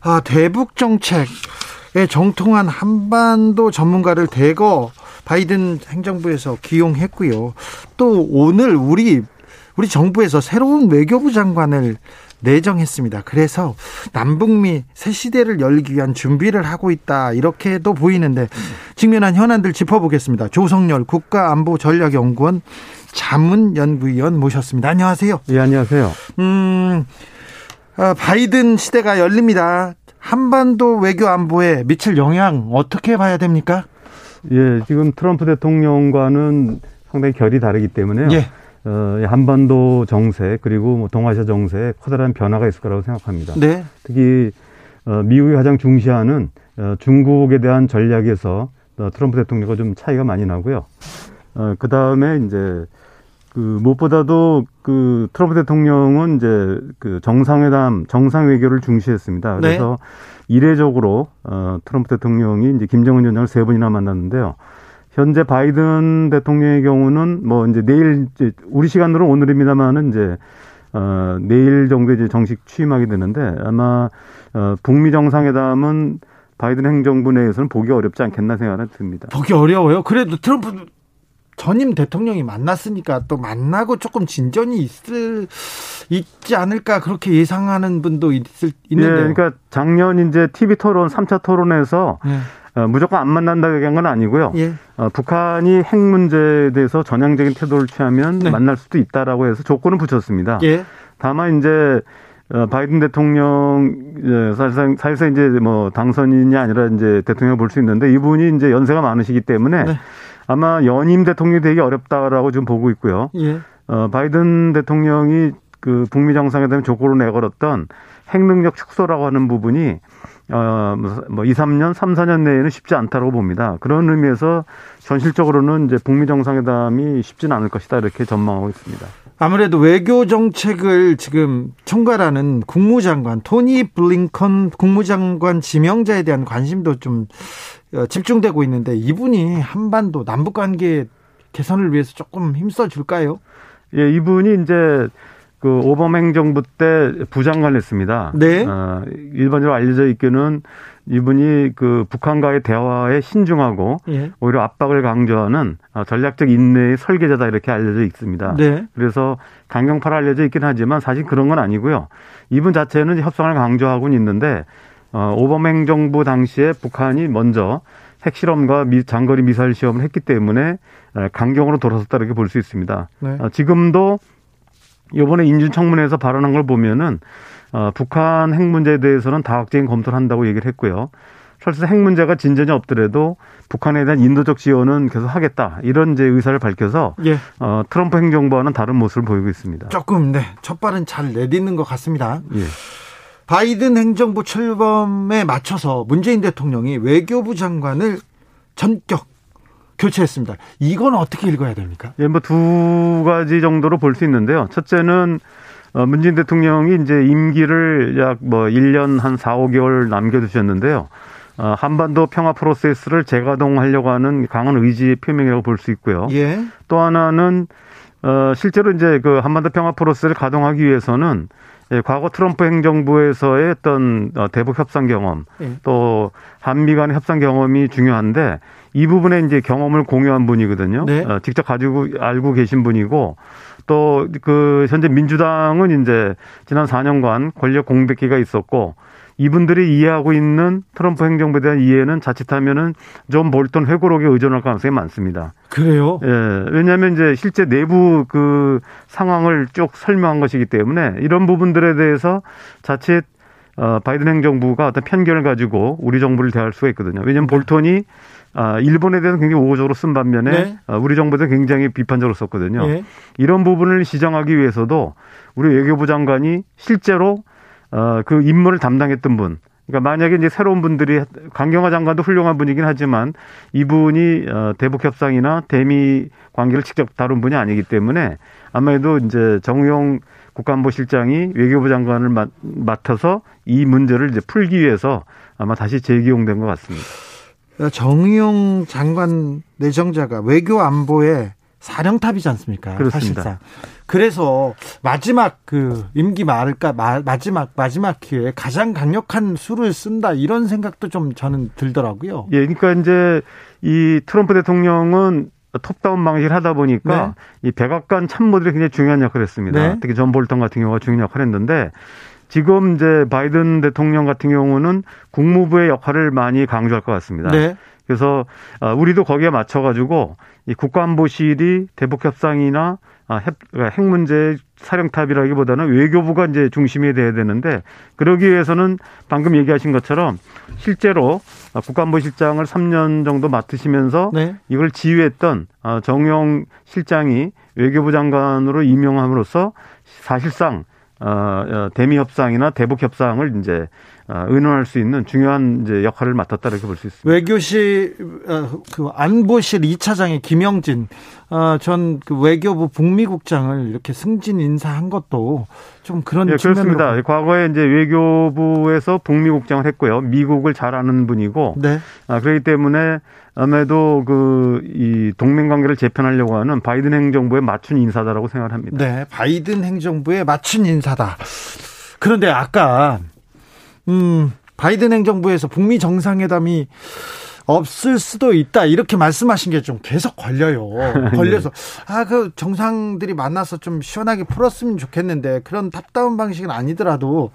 Speaker 1: 아, 대북 정책에 정통한 한반도 전문가를 대거 바이든 행정부에서 기용했고요. 또 오늘 우리 우리 정부에서 새로운 외교부 장관을 내정했습니다. 그래서 남북미 새 시대를 열기 위한 준비를 하고 있다. 이렇게도 보이는데 직면한 현안들 짚어보겠습니다. 조성열 국가안보전략연구원 자문연구위원 모셨습니다. 안녕하세요.
Speaker 5: 예, 안녕하세요. 음,
Speaker 1: 어, 바이든 시대가 열립니다. 한반도 외교 안보에 미칠 영향 어떻게 봐야 됩니까?
Speaker 5: 예, 지금 트럼프 대통령과는 상당히 결이 다르기 때문에요. 예. 어, 한반도 정세 그리고 뭐 동아시아 정세에 커다란 변화가 있을 거라고 생각합니다. 네. 특히 어, 미국이 가장 중시하는 어, 중국에 대한 전략에서 어, 트럼프 대통령과 좀 차이가 많이 나고요. 어, 그 다음에 이제 그 무엇보다도 그 트럼프 대통령은 이제 그 정상회담 정상 외교를 중시했습니다. 네. 그래서 네. 이례적으로 어 트럼프 대통령이 이제 김정은 위원장을 세 번이나 만났는데요. 현재 바이든 대통령의 경우는 뭐 이제 내일 이제 우리 시간으로 오늘입니다만은 이제 어 내일 정도에 이제 정식 취임하게 되는데 아마 어 북미 정상회담은 바이든 행정부 내에서는 보기 어렵지 않겠나 생각은 듭니다.
Speaker 1: 보기 어려워요. 그래도 트럼프 전임 대통령이 만났으니까 또 만나고 조금 진전이 있을 있지 않을까 그렇게 예상하는 분도 있을 있는데.
Speaker 5: 네, 그러니까 작년 이제 TV 토론 3차 토론에서 네. 어, 무조건 안 만난다 얘기한 건 아니고요. 예. 어, 북한이 핵 문제에 대해서 전향적인 태도를 취하면 네. 만날 수도 있다라고 해서 조건을 붙였습니다. 예. 다만 이제 어, 바이든 대통령 사실상 사실상 이제 뭐 당선인이 아니라 이제 대통령 볼 수 있는데 이분이 이제 연세가 많으시기 때문에 네. 아마 연임 대통령이 되기 어렵다라고 좀 보고 있고요. 예. 어, 바이든 대통령이 그 북미 정상회담 조건으로 내걸었던 핵 능력 축소라고 하는 부분이 어, 뭐 2, 3년, 3, 4년 내에는 쉽지 않다고 봅니다. 그런 의미에서 현실적으로는 이제 북미 정상회담이 쉽지는 않을 것이다 이렇게 전망하고 있습니다.
Speaker 1: 아무래도 외교 정책을 지금 총괄하는 국무장관 토니 블링컨 국무장관 지명자에 대한 관심도 좀 어, 집중되고 있는데 이분이 한반도 남북 관계 개선을 위해서 조금 힘써 줄까요?
Speaker 5: 예, 이분이 이제 그 오바마 행정부 때 부장관을 했습니다. 네. 어, 일반적으로 알려져 있기는 이분이 그 북한과의 대화에 신중하고 예. 오히려 압박을 강조하는 어, 전략적 인내의 설계자다 이렇게 알려져 있습니다. 네. 그래서 강경파로 알려져 있긴 하지만 사실 그런 건 아니고요. 이분 자체는 협상을 강조하고는 있는데 어, 오바마 행정부 당시에 북한이 먼저 핵실험과 미, 장거리 미사일 시험을 했기 때문에 어, 강경으로 돌아섰다 이렇게 볼 수 있습니다. 네. 어, 지금도 이번에 인준청문회에서 발언한 걸 보면은 어, 북한 핵 문제에 대해서는 다각적인 검토를 한다고 얘기를 했고요. 설사 핵 문제가 진전이 없더라도 북한에 대한 인도적 지원은 계속 하겠다 이런 이제 의사를 밝혀서 예. 어, 트럼프 행정부와는 다른 모습을 보이고 있습니다.
Speaker 1: 조금 네 첫발은 잘 내딛는 것 같습니다. 예. 바이든 행정부 출범에 맞춰서 문재인 대통령이 외교부 장관을 전격 교체했습니다. 이건 어떻게 읽어야 됩니까?
Speaker 5: 예, 뭐 두 가지 정도로 볼 수 있는데요. 첫째는 어, 문재인 대통령이 이제 임기를 약 뭐 1년 한 4, 5개월 남겨두셨는데요. 어, 한반도 평화 프로세스를 재가동하려고 하는 강한 의지의 표명이라고 볼 수 있고요. 예. 또 하나는 어, 실제로 이제 그 한반도 평화 프로세스를 가동하기 위해서는 예, 과거 트럼프 행정부에서의 어떤 어, 대북 협상 경험, 예. 또 한미 간의 협상 경험이 중요한데 이 부분에 이제 경험을 공유한 분이거든요. 네. 어, 직접 가지고 알고 계신 분이고 또 그 현재 민주당은 이제 지난 4년간 권력 공백기가 있었고 이분들이 이해하고 있는 트럼프 행정부에 대한 이해는 자칫하면은 좀 볼턴 회고록에 의존할 가능성이 많습니다.
Speaker 1: 그래요?
Speaker 5: 예. 왜냐하면 이제 실제 내부 그 상황을 쭉 설명한 것이기 때문에 이런 부분들에 대해서 자칫 어, 바이든 행정부가 어떤 편견을 가지고 우리 정부를 대할 수가 있거든요. 왜냐하면 볼턴이 아, 일본에 대해서 굉장히 우호적으로 쓴 반면에 네. 아, 우리 정부도 굉장히 비판적으로 썼거든요. 네. 이런 부분을 시정하기 위해서도 우리 외교부 장관이 실제로 어, 그 임무를 담당했던 분. 그러니까 만약에 이제 새로운 분들이 강경화 장관도 훌륭한 분이긴 하지만 이분이 어, 대북 협상이나 대미 관계를 직접 다룬 분이 아니기 때문에 아마도 이제 정용 국가안보실장이 외교부 장관을 맡아서 이 문제를 이제 풀기 위해서 아마 다시 재기용된 것 같습니다.
Speaker 1: 정용 장관 내정자가 외교 안보에 사령탑이지 않습니까?
Speaker 5: 그렇습니다. 사실상.
Speaker 1: 그래서 마지막 그 임기 말까 마지막 마지막 기회에 가장 강력한 수를 쓴다 이런 생각도 좀 저는 들더라고요.
Speaker 5: 예, 그러니까 이제 이 트럼프 대통령은 top-down 방식을 하다 보니까 네. 이 백악관 참모들이 굉장히 중요한 역할을 했습니다. 네. 특히 존 볼턴 같은 경우가 중요한 역할을 했는데 지금 이제 바이든 대통령 같은 경우는 국무부의 역할을 많이 강조할 것 같습니다. 네. 그래서 어, 우리도 거기에 맞춰 가지고 이 국가안보실이 대북 협상이나 아, 핵, 그러니까 핵 문제 사령탑이라기보다는 외교부가 이제 중심이 돼야 되는데 그러기 위해서는 방금 얘기하신 것처럼 실제로 국가안보실장을 3년 정도 맡으시면서 네. 이걸 지휘했던 어, 정용 실장이 외교부 장관으로 임명함으로써 사실상 어, 어, 대미 협상이나 대북 협상을 이제 어, 의논할 수 있는 중요한 이제 역할을 맡았다 이렇게 볼 수 있습니다.
Speaker 1: 외교실 그 안보실 2차장의 김영진 전그 외교부 북미국장을 이렇게 승진 인사한 것도 좀 그런
Speaker 5: 네, 그렇습니다. 과거에 이제 외교부에서 북미국장을 했고요. 미국을 잘 아는 분이고 네. 아, 그렇기 때문에 아무래도 그 이 동맹 관계를 재편하려고 하는 바이든 행정부에 맞춘 인사다라고 생각을 합니다.
Speaker 1: 네, 바이든 행정부에 맞춘 인사다. 그런데 아까 음, 바이든 행정부에서 북미 정상회담이 없을 수도 있다 이렇게 말씀하신 게 좀 계속 걸려요. <laughs> 네. 걸려서 아 그 정상들이 만나서 좀 시원하게 풀었으면 좋겠는데 그런 top-down 방식은 아니더라도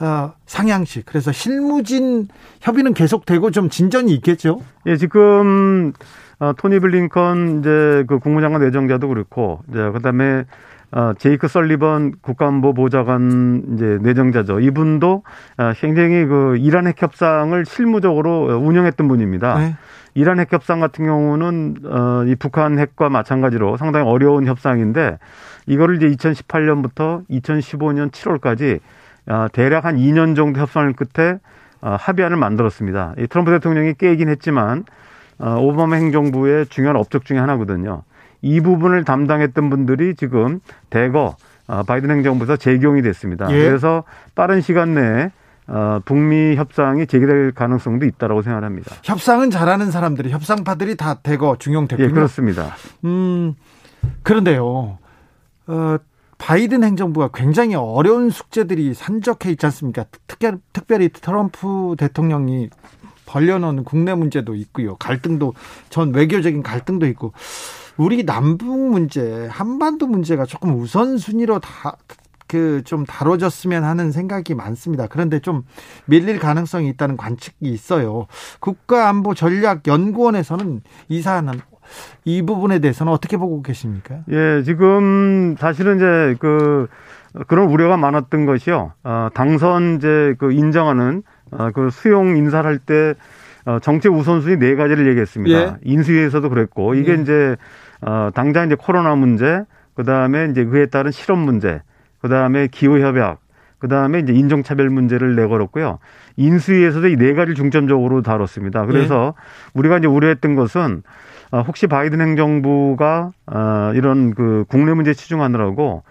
Speaker 1: 어, 상향식 그래서 실무진 협의는 계속되고 좀 진전이 있겠죠.
Speaker 5: 예, 지금 어, 토니 블링컨 이제 그 국무장관 내정자도 그렇고 이제 그다음에 어, 제이크 설리번 국가안보 보좌관 이제 내정자죠. 이분도 어, 굉장히 그 이란 핵 협상을 실무적으로 운영했던 분입니다. 네. 이란 핵 협상 같은 경우는 어, 이 북한 핵과 마찬가지로 상당히 어려운 협상인데 이거를 이제 2018년부터 2015년 7월까지 어, 대략 한 2년 정도 협상을 끝에 어, 합의안을 만들었습니다. 이 트럼프 대통령이 깨긴 했지만 어, 오바마 행정부의 중요한 업적 중의 하나거든요. 이 부분을 담당했던 분들이 지금 대거 어, 바이든 행정부에서 재경이 됐습니다. 예. 그래서 빠른 시간 내에 어, 북미 협상이 재개될 가능성도 있다라고 생각합니다.
Speaker 1: 협상은 잘하는 사람들이 협상파들이 다 대거 중용됐군요.
Speaker 5: 예, 그렇습니다.
Speaker 1: 음, 그런데요. 어, 바이든 행정부가 굉장히 어려운 숙제들이 산적해 있지 않습니까? 특별, 특별히 트럼프 대통령이 벌려놓은 국내 문제도 있고요. 갈등도 전 외교적인 갈등도 있고 우리 남북 문제, 한반도 문제가 조금 우선순위로 다 그좀 다뤄졌으면 하는 생각이 많습니다. 그런데 좀 밀릴 가능성이 있다는 관측이 있어요. 국가안보전략연구원에서는 이 사안은 이 부분에 대해서는 어떻게 보고 계십니까?
Speaker 5: 예, 지금 사실은 이제 그 그런 우려가 많았던 것이요. 어, 당선 이제 그 인정하는 어, 그 수용 인사를 할 때 어, 정책 우선순위 네 가지를 얘기했습니다. 예. 인수위에서도 그랬고 이게 예. 이제 어, 당장 이제 코로나 문제, 그 다음에 이제 그에 따른 실업 문제, 그 다음에 기후 협약, 그 다음에 이제 인종차별 문제를 내걸었고요. 인수위에서도 이 네 가지를 중점적으로 다뤘습니다. 그래서 예. 우리가 이제 우려했던 것은 어, 혹시 바이든 행정부가 어, 이런 그 국내 문제 치중하느라고 어,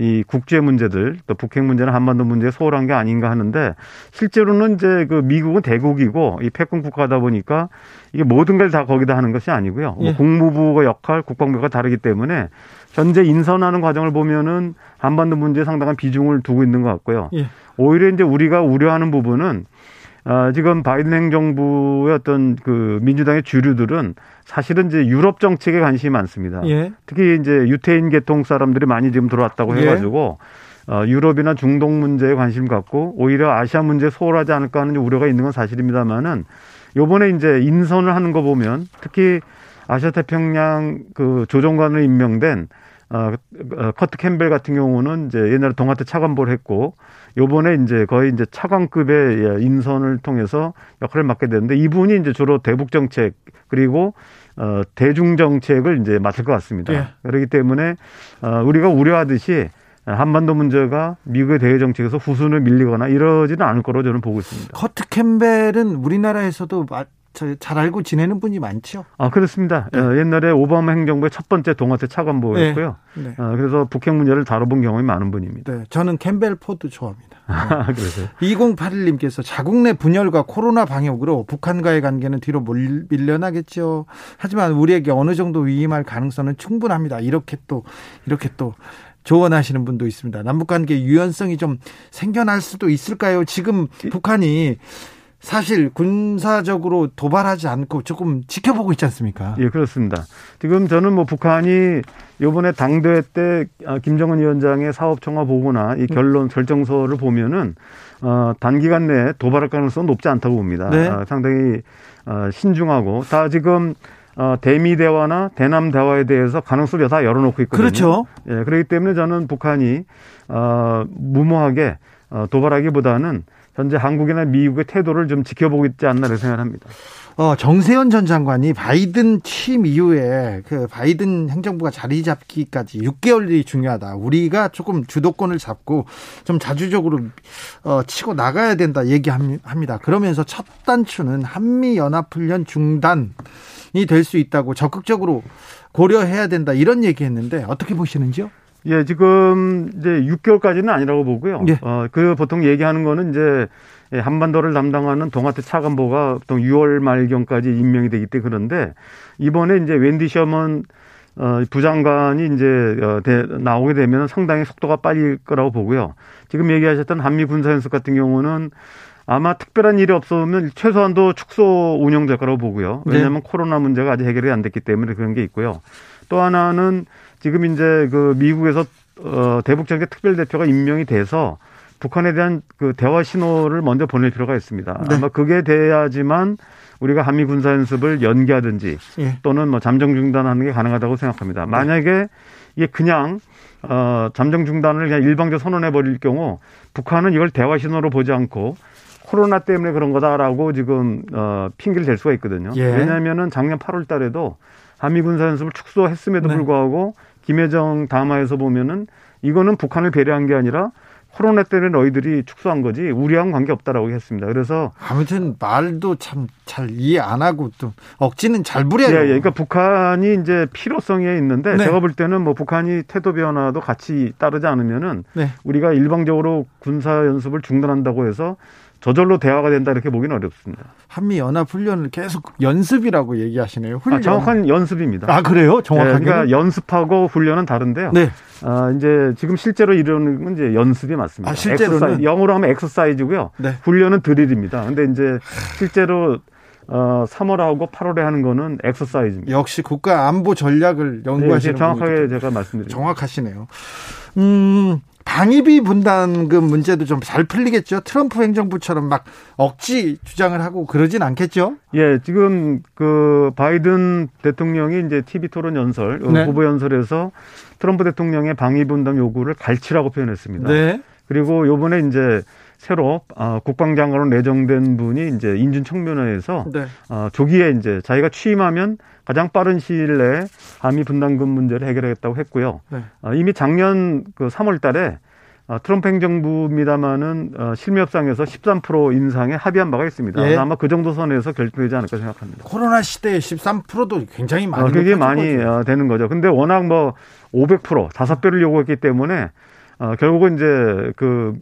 Speaker 5: 이 국제 문제들 또 북핵 문제나 한반도 문제에 소홀한 게 아닌가 하는데 실제로는 이제 그 미국은 대국이고 이 패권 국가다 보니까 이게 모든 걸 다 거기다 하는 것이 아니고요. 뭐 예. 국무부의 역할, 국방부가 다르기 때문에 현재 인선하는 과정을 보면은 한반도 문제에 상당한 비중을 두고 있는 것 같고요. 예. 오히려 이제 우리가 우려하는 부분은 아, 지금 바이든 행정부의 어떤 그 민주당의 주류들은 사실은 이제 유럽 정책에 관심이 많습니다. 예. 특히 이제 유태인 계통 사람들이 많이 지금 들어왔다고 예. 해가지고 예. 어, 유럽이나 중동 문제에 관심 갖고 오히려 아시아 문제에 소홀하지 않을까 하는 우려가 있는 건 사실입니다만은 요번에 이제 인선을 하는 거 보면 특히 아시아 태평양 그 조정관으로 임명된 어, 어, 커트 캠벨 같은 경우는 이제 옛날에 동아태 차관보를 했고 요번에 이제 거의 이제 차관급의 인선을 통해서 역할을 맡게 되는데 이분이 이제 주로 대북 정책 그리고 어 대중 정책을 이제 맡을 것 같습니다. 예. 그렇기 때문에 어 우리가 우려하듯이 한반도 문제가 미국의 대외 정책에서 후순을 밀리거나 이러지는 않을 거로 저는 보고 있습니다.
Speaker 1: 커트 캠벨은 우리나라에서도 잘 알고 지내는 분이 많죠.
Speaker 5: 아 그렇습니다. 네. 어, 옛날에 오바마 행정부의 첫 번째 동아태 차관보였고요. 네. 네. 어, 그래서 북핵 문제를 다뤄본 경험이 많은 분입니다.
Speaker 1: 네. 저는 캠벨 포도 좋아합니다. 아, <laughs> 그러세요? 2081님께서 자국 내 분열과 코로나 방역으로 북한과의 관계는 뒤로 밀려나겠죠. 하지만 우리에게 어느 정도 위임할 가능성은 충분합니다. 이렇게 또 이렇게 또 조언하시는 분도 있습니다. 남북 관계 유연성이 좀 생겨날 수도 있을까요? 지금 북한이 사실 군사적으로 도발하지 않고 조금 지켜보고 있지 않습니까?
Speaker 5: 예, 그렇습니다. 지금 저는 뭐 북한이 요번에 당대회 때 아, 김정은 위원장의 사업 청화 보고나 이 결론 결정서를 보면은 어 단기간 내에 도발할 가능성은 높지 않다고 봅니다. 네. 아, 상당히 어 신중하고 다 지금 어, 대미 대화나 대남 대화에 대해서 가능성을 다 열어놓고 있거든요.
Speaker 1: 그렇죠.
Speaker 5: 예, 그렇기 때문에 저는 북한이 어, 무모하게 어, 도발하기보다는 현재 한국이나 미국의 태도를 좀 지켜보고 있지 않나 생각합니다.
Speaker 1: 어, 정세현 전 장관이 바이든 취임 이후에 그 바이든 행정부가 자리 잡기까지 6개월이 중요하다. 우리가 조금 주도권을 잡고 좀 자주적으로 어, 치고 나가야 된다 얘기합니다. 그러면서 첫 단추는 한미 연합 훈련 중단이 될 수 있다고 적극적으로 고려해야 된다 이런 얘기했는데 어떻게 보시는지요?
Speaker 5: 예, 지금 이제 6개월까지는 아니라고 보고요. 예. 어, 그 보통 얘기하는 거는 이제 한반도를 담당하는 동아태 차관보가 보통 6월 말경까지 임명이 되기 때문에 그런데 이번에 이제 웬디 셔먼 어, 부장관이 이제 어, 대, 나오게 되면 상당히 속도가 빨릴 거라고 보고요. 지금 얘기하셨던 한미 군사연습 같은 경우는 아마 특별한 일이 없으면 최소한도 축소 운영될 거라고 보고요. 왜냐하면 네. 코로나 문제가 아직 해결이 안 됐기 때문에 그런 게 있고요. 또 하나는 지금 이제 그 미국에서 어 대북정책 특별 대표가 임명이 돼서 북한에 대한 그 대화 신호를 먼저 보낼 필요가 있습니다. 네. 아마 그게 돼야지만 우리가 한미 군사 연습을 연기하든지 예. 또는 뭐 잠정 중단하는 게 가능하다고 생각합니다. 만약에 이게 그냥 어, 잠정 중단을 그냥 일방적 선언해 버릴 경우 북한은 이걸 대화 신호로 보지 않고 코로나 때문에 그런 거다라고 지금 어, 핑계를 댈 수가 있거든요. 예. 왜냐하면은 작년 8월 달에도 한미 군사 연습을 축소했음에도 네. 불구하고 김여정 담화에서 보면은 이거는 북한을 배려한 게 아니라 코로나 때문에 너희들이 축소한 거지 우리하고는 관계 없다라고 했습니다. 그래서
Speaker 1: 아무튼 말도 참 잘 이해 안 하고 또 억지는 잘 부려요. 예,
Speaker 5: 예. 그러니까 북한이 이제 필요성에 있는데 네. 제가 볼 때는 뭐 북한이 태도 변화도 같이 따르지 않으면은 네. 우리가 일방적으로 군사 연습을 중단한다고 해서 저절로 대화가 된다 이렇게 보기는 어렵습니다.
Speaker 1: 한미 연합 훈련을 계속 연습이라고 얘기하시네요. 아, 훈련.
Speaker 5: 아, 정확한 연습입니다.
Speaker 1: 아 그래요? 정확하게.
Speaker 5: 네, 그러니까 연습하고 훈련은 다른데요. 네. 아 이제 지금 실제로 이루는 건 이제 연습이 맞습니다.
Speaker 1: 아, 실제로는
Speaker 5: 영어로 하면 엑서사이즈고요. 네. 훈련은 드릴입니다. 근데 이제 실제로 어 3월하고 8월에 하는 거는 엑서사이즈입니다.
Speaker 1: 역시 국가 안보 전략을 연구하시는 네,
Speaker 5: 정확하게 제가 말씀드립니다.
Speaker 1: 정확하시네요. 음, 방위비 분담금 문제도 좀 잘 풀리겠죠. 트럼프 행정부처럼 막 억지 주장을 하고 그러진 않겠죠.
Speaker 5: 예, 지금 그 바이든 대통령이 이제 TV 토론 연설, 네. 후보 연설에서 트럼프 대통령의 방위 분담 요구를 갈치라고 표현했습니다. 네. 그리고 요번에 이제 새로 어, 국방장관으로 내정된 분이 이제 인준 청문회에서 네. 어, 조기에 이제 자기가 취임하면 가장 빠른 시일 내에 한미 분담금 문제를 해결하겠다고 했고요. 네. 어, 이미 작년 그 3월 달에 어, 트럼프 행정부입니다만은 어, 실무 협상에서 13% 인상에 합의한 바가 있습니다. 예. 아마 그 정도 선에서 결정되지 않을까 생각합니다.
Speaker 1: 코로나 시대에 13%도 굉장히 많이 어,
Speaker 5: 그게 많이 거죠. 어, 되는 거죠. 근데 워낙 뭐 500% 다섯 배를 요구했기 때문에 어, 결국은 이제 그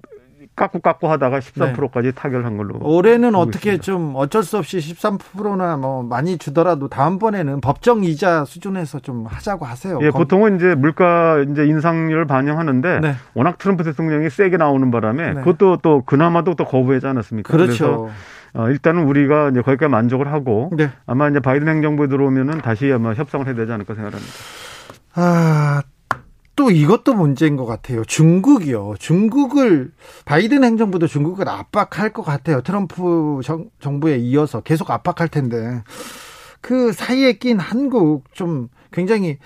Speaker 5: 깎고 깎고 하다가 13%까지 네. 타결한 걸로.
Speaker 1: 올해는 어떻게 있습니다. 좀 어쩔 수 없이 13%나 뭐 많이 주더라도 다음번에는 법정 이자 수준에서 좀 하자고 하세요.
Speaker 5: 예, 보통은 이제 물가 이제 인상률을 반영하는데 네. 워낙 트럼프 대통령이 세게 나오는 바람에 네. 그것도 또 그나마도 또 거부하지 않았습니까?
Speaker 1: 그렇죠.
Speaker 5: 어, 일단은 우리가 이제 거기까지 만족을 하고 네. 아마 이제 바이든 행정부에 들어오면은 다시 아마 협상을 해야 되지 않을까 생각합니다.
Speaker 1: 아, 또 이것도 문제인 것 같아요. 중국이요. 중국을 바이든 행정부도 중국을 압박할 것 같아요. 트럼프 정, 정부에 이어서 계속 압박할 텐데 그 사이에 낀 한국 좀 굉장히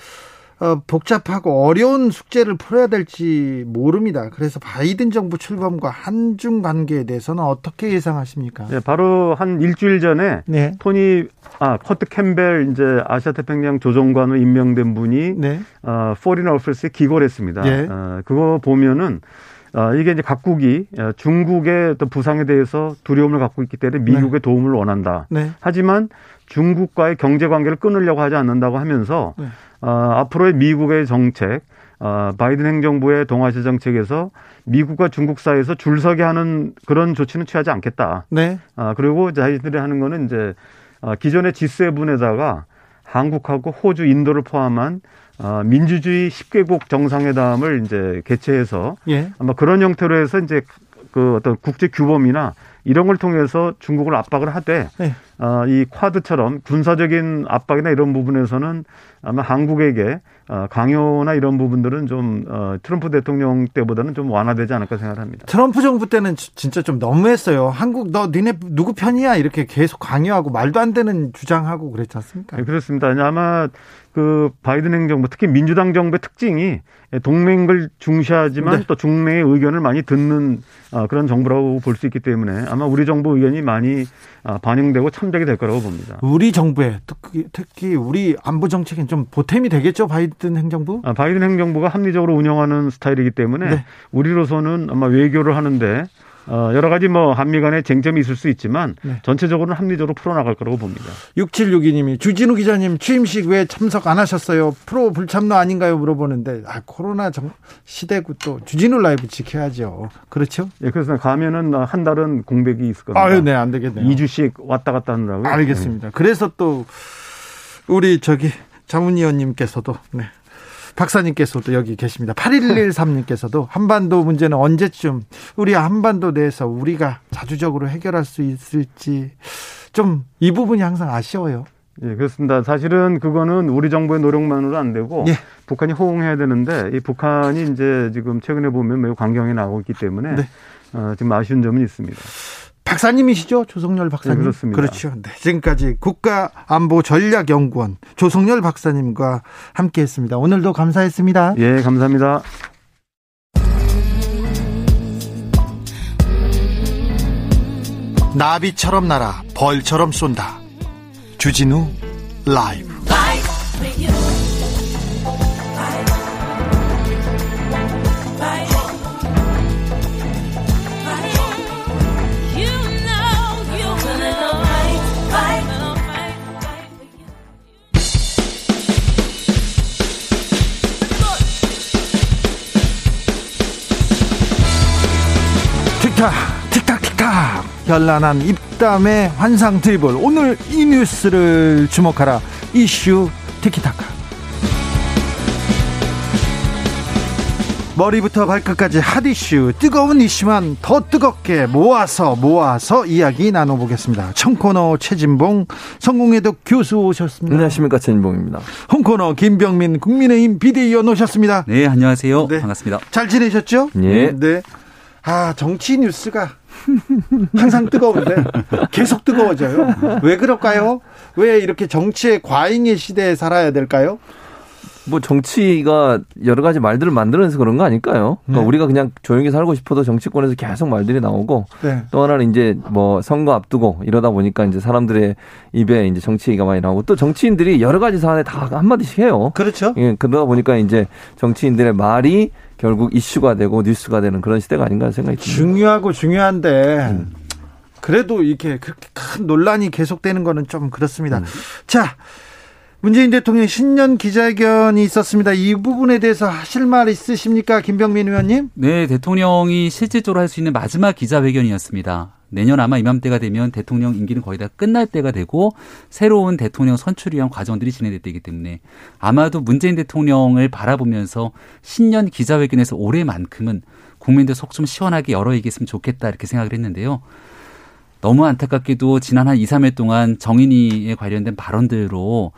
Speaker 1: 어, 복잡하고 어려운 숙제를 풀어야 될지 모릅니다. 그래서 바이든 정부 출범과 한중 관계에 대해서는 어떻게 예상하십니까?
Speaker 5: 네, 바로 한 일주일 전에 네. 토니 아 커트 캠벨 이제 아시아 태평양 조정관으로 임명된 분이 네. 어, Foreign Affairs에 기고를 했습니다. 네. 어, 그거 보면은 어, 이게 이제 각국이 어, 중국의 어떤 부상에 대해서 두려움을 갖고 있기 때문에 미국의 네. 도움을 원한다. 네. 하지만 중국과의 경제 관계를 끊으려고 하지 않는다고 하면서 네. 어, 앞으로의 미국의 정책, 어, 바이든 행정부의 동아시아 정책에서 미국과 중국 사이에서 줄 서게 하는 그런 조치는 취하지 않겠다. 네. 아, 그리고 자기들이 하는 거는 이제 어, 기존의 G7에다가 한국하고 호주, 인도를 포함한 어, 민주주의 10개국 정상회담을 이제 개최해서 예. 아마 그런 형태로 해서 이제 그 어떤 국제 규범이나 이런 걸 통해서 중국을 압박을 하되 네. 어, 이 쿼드처럼 군사적인 압박이나 이런 부분에서는 아마 한국에게 어, 강요나 이런 부분들은 좀 어, 트럼프 대통령 때보다는 좀 완화되지 않을까 생각합니다.
Speaker 1: 트럼프 정부 때는 진짜 좀 너무했어요. 한국 너 니네 누구 편이야 이렇게 계속 강요하고 말도 안 되는 주장하고 그랬지 않습니까?
Speaker 5: 네, 그렇습니다. 아마 그 바이든 행정부 특히 민주당 정부의 특징이 동맹을 중시하지만 네. 또 중매의 의견을 많이 듣는 어, 그런 정부라고 볼 수 있기 때문에 아마 우리 정부 의견이 많이 어, 반영되고 참작이 될 거라고 봅니다.
Speaker 1: 우리 정부에 특히, 특히 우리 안보 정책엔 좀 보탬이 되겠죠 바이든 행정부?
Speaker 5: 아, 바이든 행정부가 합리적으로 운영하는 스타일이기 때문에 네. 우리로서는 아마 외교를 하는데 어, 여러 가지 뭐 한미 간에 쟁점이 있을 수 있지만 네. 전체적으로는 합리적으로 풀어나갈 거라고 봅니다.
Speaker 1: 6762님이 주진우 기자님 취임식 왜 참석 안 하셨어요? 프로 불참로 아닌가요? 물어보는데 아 코로나 정, 시대고 또 주진우 라이브 지켜야죠. 그렇죠?
Speaker 5: 예, 그래서 가면은 한 달은 공백이 있을 겁니다.
Speaker 1: 아유, 네, 안 되겠네요.
Speaker 5: 2주씩 왔다 갔다 하느라고.
Speaker 1: 알겠습니다. 네. 그래서 또 우리 저기 자문위원님께서도 네, 박사님께서도 여기 계십니다. 8113님께서도 한반도 문제는 언제쯤 우리 한반도 내에서 우리가 자주적으로 해결할 수 있을지 좀 이 부분이 항상 아쉬워요.
Speaker 5: 예, 그렇습니다. 사실은 그거는 우리 정부의 노력만으로 안 되고 예. 북한이 호응해야 되는데 이 북한이 이제 지금 최근에 보면 매우 강경히 나오고 있기 때문에 네. 어, 지금 아쉬운 점은 있습니다.
Speaker 1: 박사님이시죠? 조성열 박사님.
Speaker 5: 네, 그렇습니다.
Speaker 1: 그렇죠. 네, 지금까지 국가안보전략연구원 조성열 박사님과 함께 했습니다. 오늘도 감사했습니다.
Speaker 5: 예, 감사합니다.
Speaker 1: 나비처럼 날아 벌처럼 쏜다. 주진우 라이브. 틱탁 틱탁 틱탁. 현란한 입담의 환상 드리블. 오늘 이 뉴스를 주목하라. 이슈 티키타카. 머리부터 발끝까지 핫 이슈. 뜨거운 이슈만 더 뜨겁게 모아서 모아서 이야기 나눠보겠습니다. 청코너 최진봉 성공회독 교수 오셨습니다.
Speaker 6: 안녕하십니까 최진봉입니다.
Speaker 1: 홍코너 김병민 국민의힘 비대위원 오셨습니다.
Speaker 7: 네 안녕하세요. 네. 반갑습니다.
Speaker 1: 잘 지내셨죠?
Speaker 6: 예.
Speaker 1: 네. 아, 정치 뉴스가 항상 뜨거운데 계속 뜨거워져요. 왜 그럴까요? 왜 이렇게 정치의 과잉의 시대에 살아야 될까요?
Speaker 6: 뭐 정치가 여러 가지 말들을 만들어내서 그런 거 아닐까요? 그러니까 네. 우리가 그냥 조용히 살고 싶어도 정치권에서 계속 말들이 나오고 네. 또 하나는 이제 뭐 선거 앞두고 이러다 보니까 이제 사람들의 입에 이제 정치 얘기가 많이 나오고 또 정치인들이 여러 가지 사안에 다 한마디씩 해요.
Speaker 1: 그렇죠.
Speaker 6: 예, 그러다 보니까 이제 정치인들의 말이 결국 이슈가 되고 뉴스가 되는 그런 시대가 아닌가 생각이 듭니다.
Speaker 1: 중요하고 중요한데 음. 그래도 이렇게 그렇게 큰 논란이 계속되는 거는 좀 그렇습니다. 음. 자, 문재인 대통령 신년 기자회견이 있었습니다. 이 부분에 대해서 하실 말 있으십니까? 김병민 의원님?
Speaker 7: 네, 대통령이 실질적으로 할 수 있는 마지막 기자회견이었습니다. 내년 아마 이맘때가 되면 대통령 임기는 거의 다 끝날 때가 되고 새로운 대통령 선출을 위한 과정들이 진행될 때이기 때문에 아마도 문재인 대통령을 바라보면서 신년 기자회견에서 올해만큼은 국민들 속 좀 시원하게 열어 얘기했으면 좋겠다 이렇게 생각을 했는데요. 너무 안타깝게도 지난 한 2, 3일 동안 정인이에 관련된 발언들로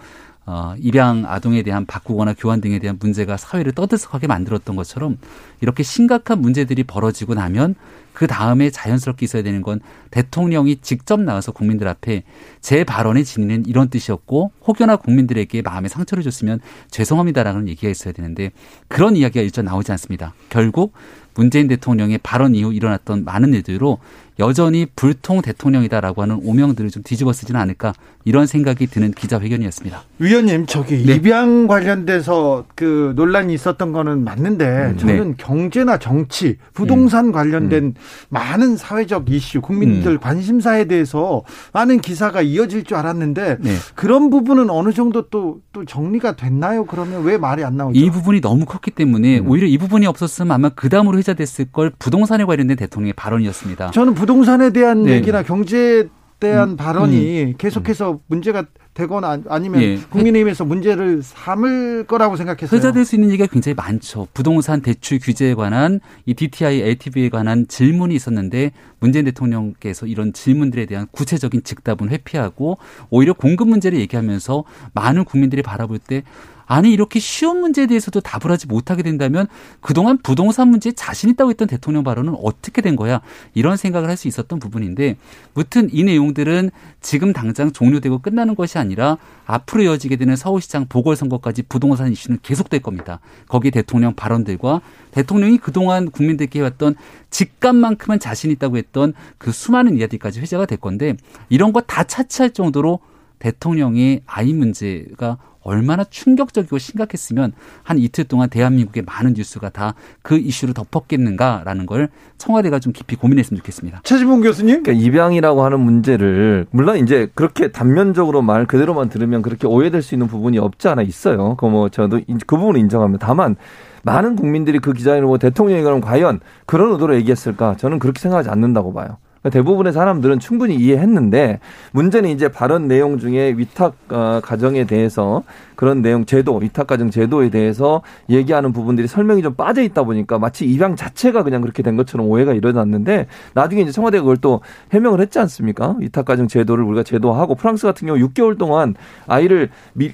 Speaker 7: 어, 입양 아동에 대한 바꾸거나 교환 등에 대한 문제가 사회를 떠들썩하게 만들었던 것처럼 이렇게 심각한 문제들이 벌어지고 나면 그 다음에 자연스럽게 있어야 되는 건 대통령이 직접 나와서 국민들 앞에 제 발언의 진위는 이런 뜻이었고 혹여나 국민들에게 마음에 상처를 줬으면 죄송합니다라는 얘기가 있어야 되는데 그런 이야기가 일절 나오지 않습니다. 결국 문재인 대통령의 발언 이후 일어났던 많은 일들로 여전히 불통 대통령이다라고 하는 오명들을 좀 뒤집어 쓰지는 않을까 이런 생각이 드는 기자회견이었습니다.
Speaker 1: 위원님 저기 네. 입양 관련돼서 그 논란이 있었던 거는 맞는데 음, 저는 네. 경제나 정치, 부동산 음. 관련된 음. 많은 사회적 이슈, 국민들 음. 관심사에 대해서 많은 기사가 이어질 줄 알았는데 네. 그런 부분은 어느 정도 또, 또 정리가 됐나요? 그러면 왜 말이 안 나오죠?
Speaker 7: 이 부분이 너무 컸기 때문에 음. 오히려 이 부분이 없었으면 아마 그 다음으로 회자됐을 걸 부동산에 관련된 대통령의 발언이었습니다.
Speaker 1: 저는 부동 산에 대한 네. 얘기나 경제에 대한 음, 발언이 음, 계속해서 문제가 되거나 아니면 예. 국민의힘에서 문제를 삼을 거라고 생각했어요.
Speaker 7: 회자될 수 있는 얘기가 굉장히 많죠. 부동산 대출 규제에 관한 이 DTI, LTV에 관한 질문이 있었는데 문재인 대통령께서 이런 질문들에 대한 구체적인 즉답은 회피하고 오히려 공급 문제를 얘기하면서 많은 국민들이 바라볼 때 아니 이렇게 쉬운 문제에 대해서도 답을 하지 못하게 된다면 그동안 부동산 문제에 자신 있다고 했던 대통령 발언은 어떻게 된 거야? 이런 생각을 할 수 있었던 부분인데 무튼 이 내용들은 지금 당장 종료되고 끝나는 것이 아니라 앞으로 이어지게 되는 서울시장 보궐선거까지 부동산 이슈는 계속될 겁니다. 거기에 대통령 발언들과 대통령이 그동안 국민들께 해왔던 직감만큼은 자신 있다고 했던 그 수많은 이야기까지 회자가 될 건데 이런 거 다 차치할 정도로 대통령의 아이 문제가 얼마나 충격적이고 심각했으면 한 이틀 동안 대한민국의 많은 뉴스가 다 그 이슈로 덮었겠는가라는 걸 청와대가 좀 깊이 고민했으면 좋겠습니다.
Speaker 1: 최지봉 교수님?
Speaker 6: 그러니까 입양이라고 하는 문제를 물론 이제 그렇게 단면적으로 말 그대로만 들으면 그렇게 오해될 수 있는 부분이 없지 않아 있어요. 그 뭐 저도 그 부분을 인정합니다. 다만 많은 국민들이 그 기자회견을 뭐 대통령이 그럼 과연 그런 의도로 얘기했을까? 저는 그렇게 생각하지 않는다고 봐요. 그러니까 대부분의 사람들은 충분히 이해했는데 문제는 이제 발언 내용 중에 위탁 어, 가정에 대해서 그런 내용 제도 위탁 가정 제도에 대해서 얘기하는 부분들이 설명이 좀 빠져 있다 보니까 마치 입양 자체가 그냥 그렇게 된 것처럼 오해가 일어났는데 나중에 이제 청와대가 그걸 또 해명을 했지 않습니까? 위탁 가정 제도를 우리가 제도화하고 프랑스 같은 경우 6개월 동안 아이를 미,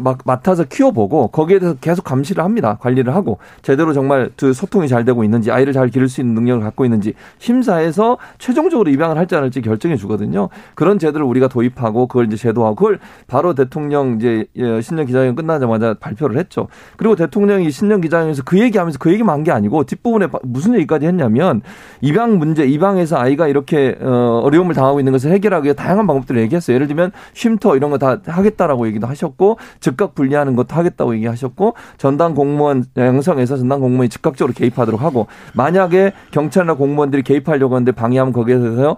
Speaker 6: 막 맡아서 키워보고 거기에 대해서 계속 감시를 합니다. 관리를 하고 제대로 정말 그 소통이 잘 되고 있는지 아이를 잘 기를 수 있는 능력을 갖고 있는지 심사해서 최종 최종적으로 입양을 할지 안 할지 결정해 주거든요. 그런 제도를 우리가 도입하고 그걸 이제 제도하고 그걸 바로 대통령 이제 예, 신년 기자회견 끝나자마자 발표를 했죠. 그리고 대통령이 신년 기자회견에서 그 얘기하면서 그 얘기만 한 게 아니고 뒷부분에 무슨 얘기까지 했냐면 입양 문제, 입양에서 아이가 이렇게 어, 어려움을 당하고 있는 것을 해결하기 위해 다양한 방법들을 얘기했어요. 예를 들면 쉼터 이런 거 다 하겠다라고 얘기도 하셨고 즉각 분리하는 것도 하겠다고 얘기하셨고 전담 공무원 양성해서 전담 공무원이 즉각적으로 개입하도록 하고 만약에 경찰이나 공무원들이 개입하려고 하는데 방해하면 거기에 대해서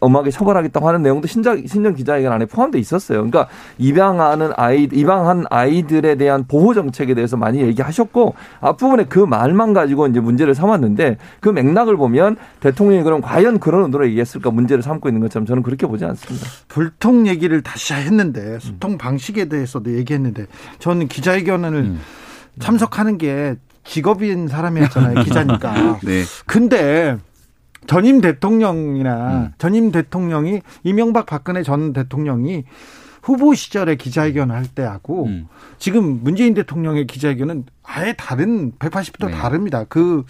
Speaker 6: 엄하게 처벌하겠다고 하는 내용도 신작, 신년 기자회견 안에 포함되어 있었어요. 그러니까 입양하는 아이, 입양한 아이들에 대한 보호 정책에 대해서 많이 얘기하셨고 앞부분에 그 말만 가지고 이제 문제를 삼았는데 그 맥락을 보면 대통령이 그럼 과연 그런 의도로 얘기했을까 문제를 삼고 있는 것처럼 저는 그렇게 보지 않습니다.
Speaker 1: 불통 얘기를 다시 했는데 소통 방식에 대해서도 얘기했는데 저는 기자회견을 음. 참석하는 게 직업인 사람이었잖아요. 기자니까. <laughs> 네. 근데 전임 대통령이나 음. 전임 대통령이 이명박 박근혜 전 대통령이 후보 시절에 기자회견 할 때하고 음. 지금 문재인 대통령의 기자회견은 아예 다른 180도 네. 다릅니다. 그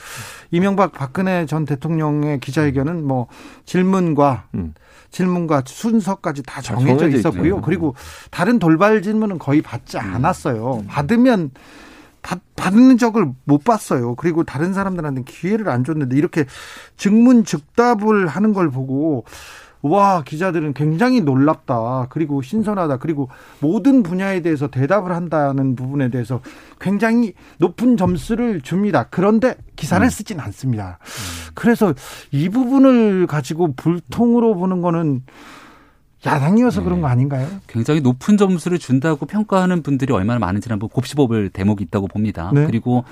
Speaker 1: 이명박 박근혜 전 대통령의 기자회견은 뭐 질문과 음. 질문과 순서까지 다 정해져 있었고요. 있네요. 그리고 다른 돌발 질문은 거의 받지 음. 않았어요. 음. 받으면 받, 받는 적을 못 봤어요. 그리고 다른 사람들한테 기회를 안 줬는데 이렇게 증문 즉답을 하는 걸 보고 와 기자들은 굉장히 놀랍다 그리고 신선하다 그리고 모든 분야에 대해서 대답을 한다는 부분에 대해서 굉장히 높은 점수를 줍니다 그런데 기사를 음. 쓰진 않습니다 음. 그래서 이 부분을 가지고 불통으로 보는 거는 야당이어서 네. 그런 거 아닌가요?
Speaker 7: 굉장히 높은 점수를 준다고 평가하는 분들이 얼마나 많은지 한번 곱씹어볼 대목이 있다고 봅니다. 네. 그리고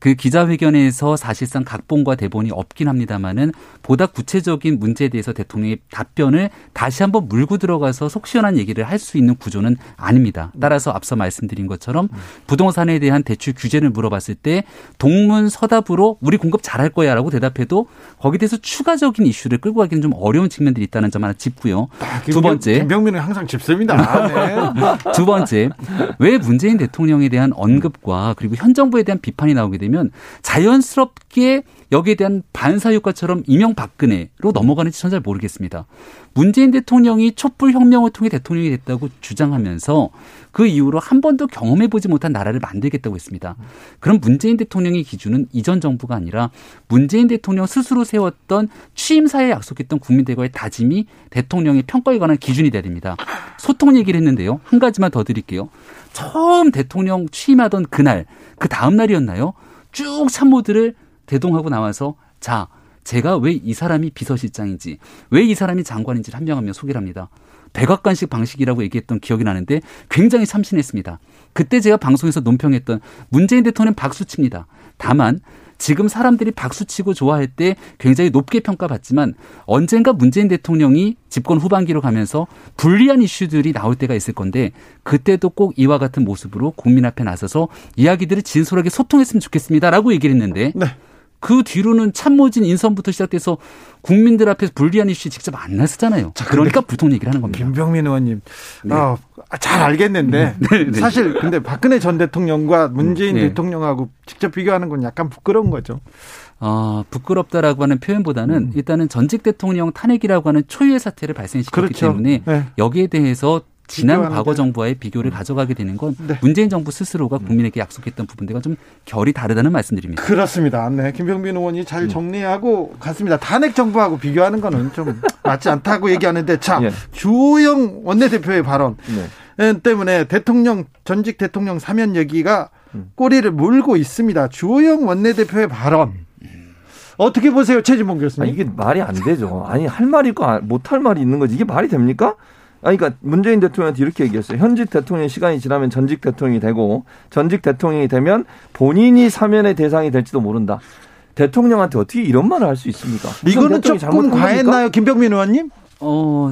Speaker 7: 그 기자회견에서 사실상 각본과 대본이 없긴 합니다만은 보다 구체적인 문제에 대해서 대통령의 답변을 다시 한번 물고 들어가서 속 시원한 얘기를 할 수 있는 구조는 아닙니다. 따라서 앞서 말씀드린 것처럼 부동산에 대한 대출 규제를 물어봤을 때 동문 서답으로 우리 공급 잘할 거야라고 대답해도 거기에 대해서 추가적인 이슈를 끌고 가기는 좀 어려운 측면들이 있다는 점 하나 짚고요.
Speaker 1: 아, 두번 째 김병민은 항상 짚습니다.
Speaker 7: 네. <laughs> 두 번째 왜 문재인 대통령에 대한 언급과 그리고 현 정부에 대한 비판이 나오게 되면 자연스럽게 여기에 대한 반사 효과처럼 이명박근혜로 넘어가는지 전 잘 모르겠습니다. 문재인 대통령이 촛불 혁명을 통해 대통령이 됐다고 주장하면서 그 이후로 한 번도 경험해 보지 못한 나라를 만들겠다고 했습니다. 그럼 문재인 대통령의 기준은 이전 정부가 아니라 문재인 대통령 스스로 세웠던 취임사에 약속했던 국민들과의 다짐이 대통령의 평가에 관한 기준이 돼야 됩니다. 소통 얘기를 했는데요. 한 가지만 더 드릴게요. 처음 대통령 취임하던 그날, 그 다음 날이었나요? 쭉 참모들을 대동하고 나와서 자, 제가 왜 이 사람이 비서실장인지, 왜 이 사람이 장관인지를 한 명 한 명 소개를 합니다. 백악관식 방식이라고 얘기했던 기억이 나는데 굉장히 참신했습니다. 그때 제가 방송에서 논평했던 문재인 대통령 박수칩니다. 다만 지금 사람들이 박수치고 좋아할 때 굉장히 높게 평가받지만 언젠가 문재인 대통령이 집권 후반기로 가면서 불리한 이슈들이 나올 때가 있을 건데 그때도 꼭 이와 같은 모습으로 국민 앞에 나서서 이야기들을 진솔하게 소통했으면 좋겠습니다라고 얘기를 했는데 네. 그 뒤로는 참모진 인선부터 시작돼서 국민들 앞에서 불리한 이슈 직접 안 나서잖아요. 자, 그러니까 불통 얘기를 하는 겁니다.
Speaker 1: 김병민 의원님, 네. 어, 잘 알겠는데 네, 네. 사실 근데 박근혜 전 대통령과 문재인 네. 대통령하고 직접 비교하는 건 약간 부끄러운 거죠.
Speaker 7: 어, 부끄럽다라고 하는 표현보다는 음. 일단은 전직 대통령 탄핵이라고 하는 초유의 사태를 발생시켰기 그렇죠. 때문에 네. 여기에 대해서 지난 과거 정부와의 비교를 음. 가져가게 되는 건 네. 문재인 정부 스스로가 음. 국민에게 약속했던 부분들과 좀 결이 다르다는 말씀드립니다.
Speaker 1: 그렇습니다. 네. 김병민 의원이 잘 음. 정리하고 갔습니다. 탄핵 정부하고 비교하는 거는 좀 맞지 않다고 얘기하는데 자, 네. 주호영 원내대표의 발언 네. 때문에 대통령 전직 대통령 사면 얘기가 꼬리를 물고 있습니다. 주호영 원내대표의 발언 어떻게 보세요, 최진봉 교수님?
Speaker 6: 아, 이게 말이 안 되죠. 아니 할 말이 있고 못 할 말이 있는 거지. 이게 말이 됩니까? 아니, 그러니까 문재인 대통령한테 이렇게 얘기했어요. 현직 대통령 시간이 지나면 전직 대통령이 되고 전직 대통령이 되면 본인이 사면의 대상이 될지도 모른다. 대통령한테 어떻게 이런 말을 할 수 있습니까?
Speaker 1: 이거는 조금 과했나요, 김병민 의원님? 어,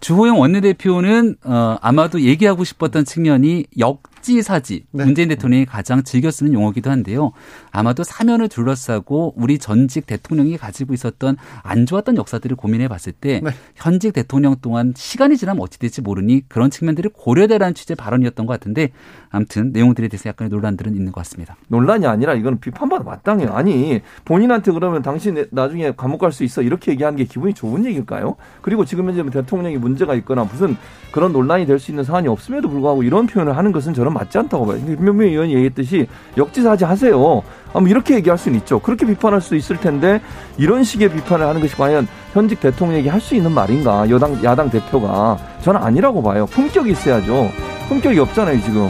Speaker 7: 주호영 원내대표는 어, 아마도 얘기하고 싶었던 측면이 역 역지사지 네. 문재인 대통령이 가장 즐겨 쓰는 용어기도 한데요. 아마도 사면을 둘러싸고 우리 전직 대통령이 가지고 있었던 안 좋았던 역사들을 고민해 봤을 때 네. 현직 대통령 동안 시간이 지나면 어찌 될지 모르니 그런 측면들이 고려되라는 취재 발언이었던 것 같은데 아무튼 내용들에 대해서 약간의 논란들은 있는 것 같습니다.
Speaker 6: 논란이 아니라 이건 비판받아 마땅해요. 아니 본인한테 그러면 당신 나중에 감옥 갈 수 있어 이렇게 얘기하는 게 기분이 좋은 얘기일까요? 그리고 지금 현재 대통령이 문제가 있거나 무슨 그런 논란이 될 수 있는 사안이 없음에도 불구하고 이런 표현을 하는 것은 저는 맞지 않다고 봐요. 김명민 의원이 얘기했듯이 역지사지 하세요. 아, 뭐 이렇게 얘기할 수는 있죠. 그렇게 비판할 수 있을 텐데 이런 식의 비판을 하는 것이 과연 현직 대통령에게 할 수 있는 말인가? 여당 야당 대표가 저는 아니라고 봐요. 품격이 있어야죠. 품격이 없잖아요, 지금.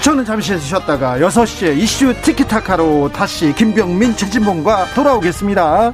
Speaker 1: 저는 잠시 쉬었다가 6시에 이슈 티키타카로 다시 김병민, 최진봉과 돌아오겠습니다.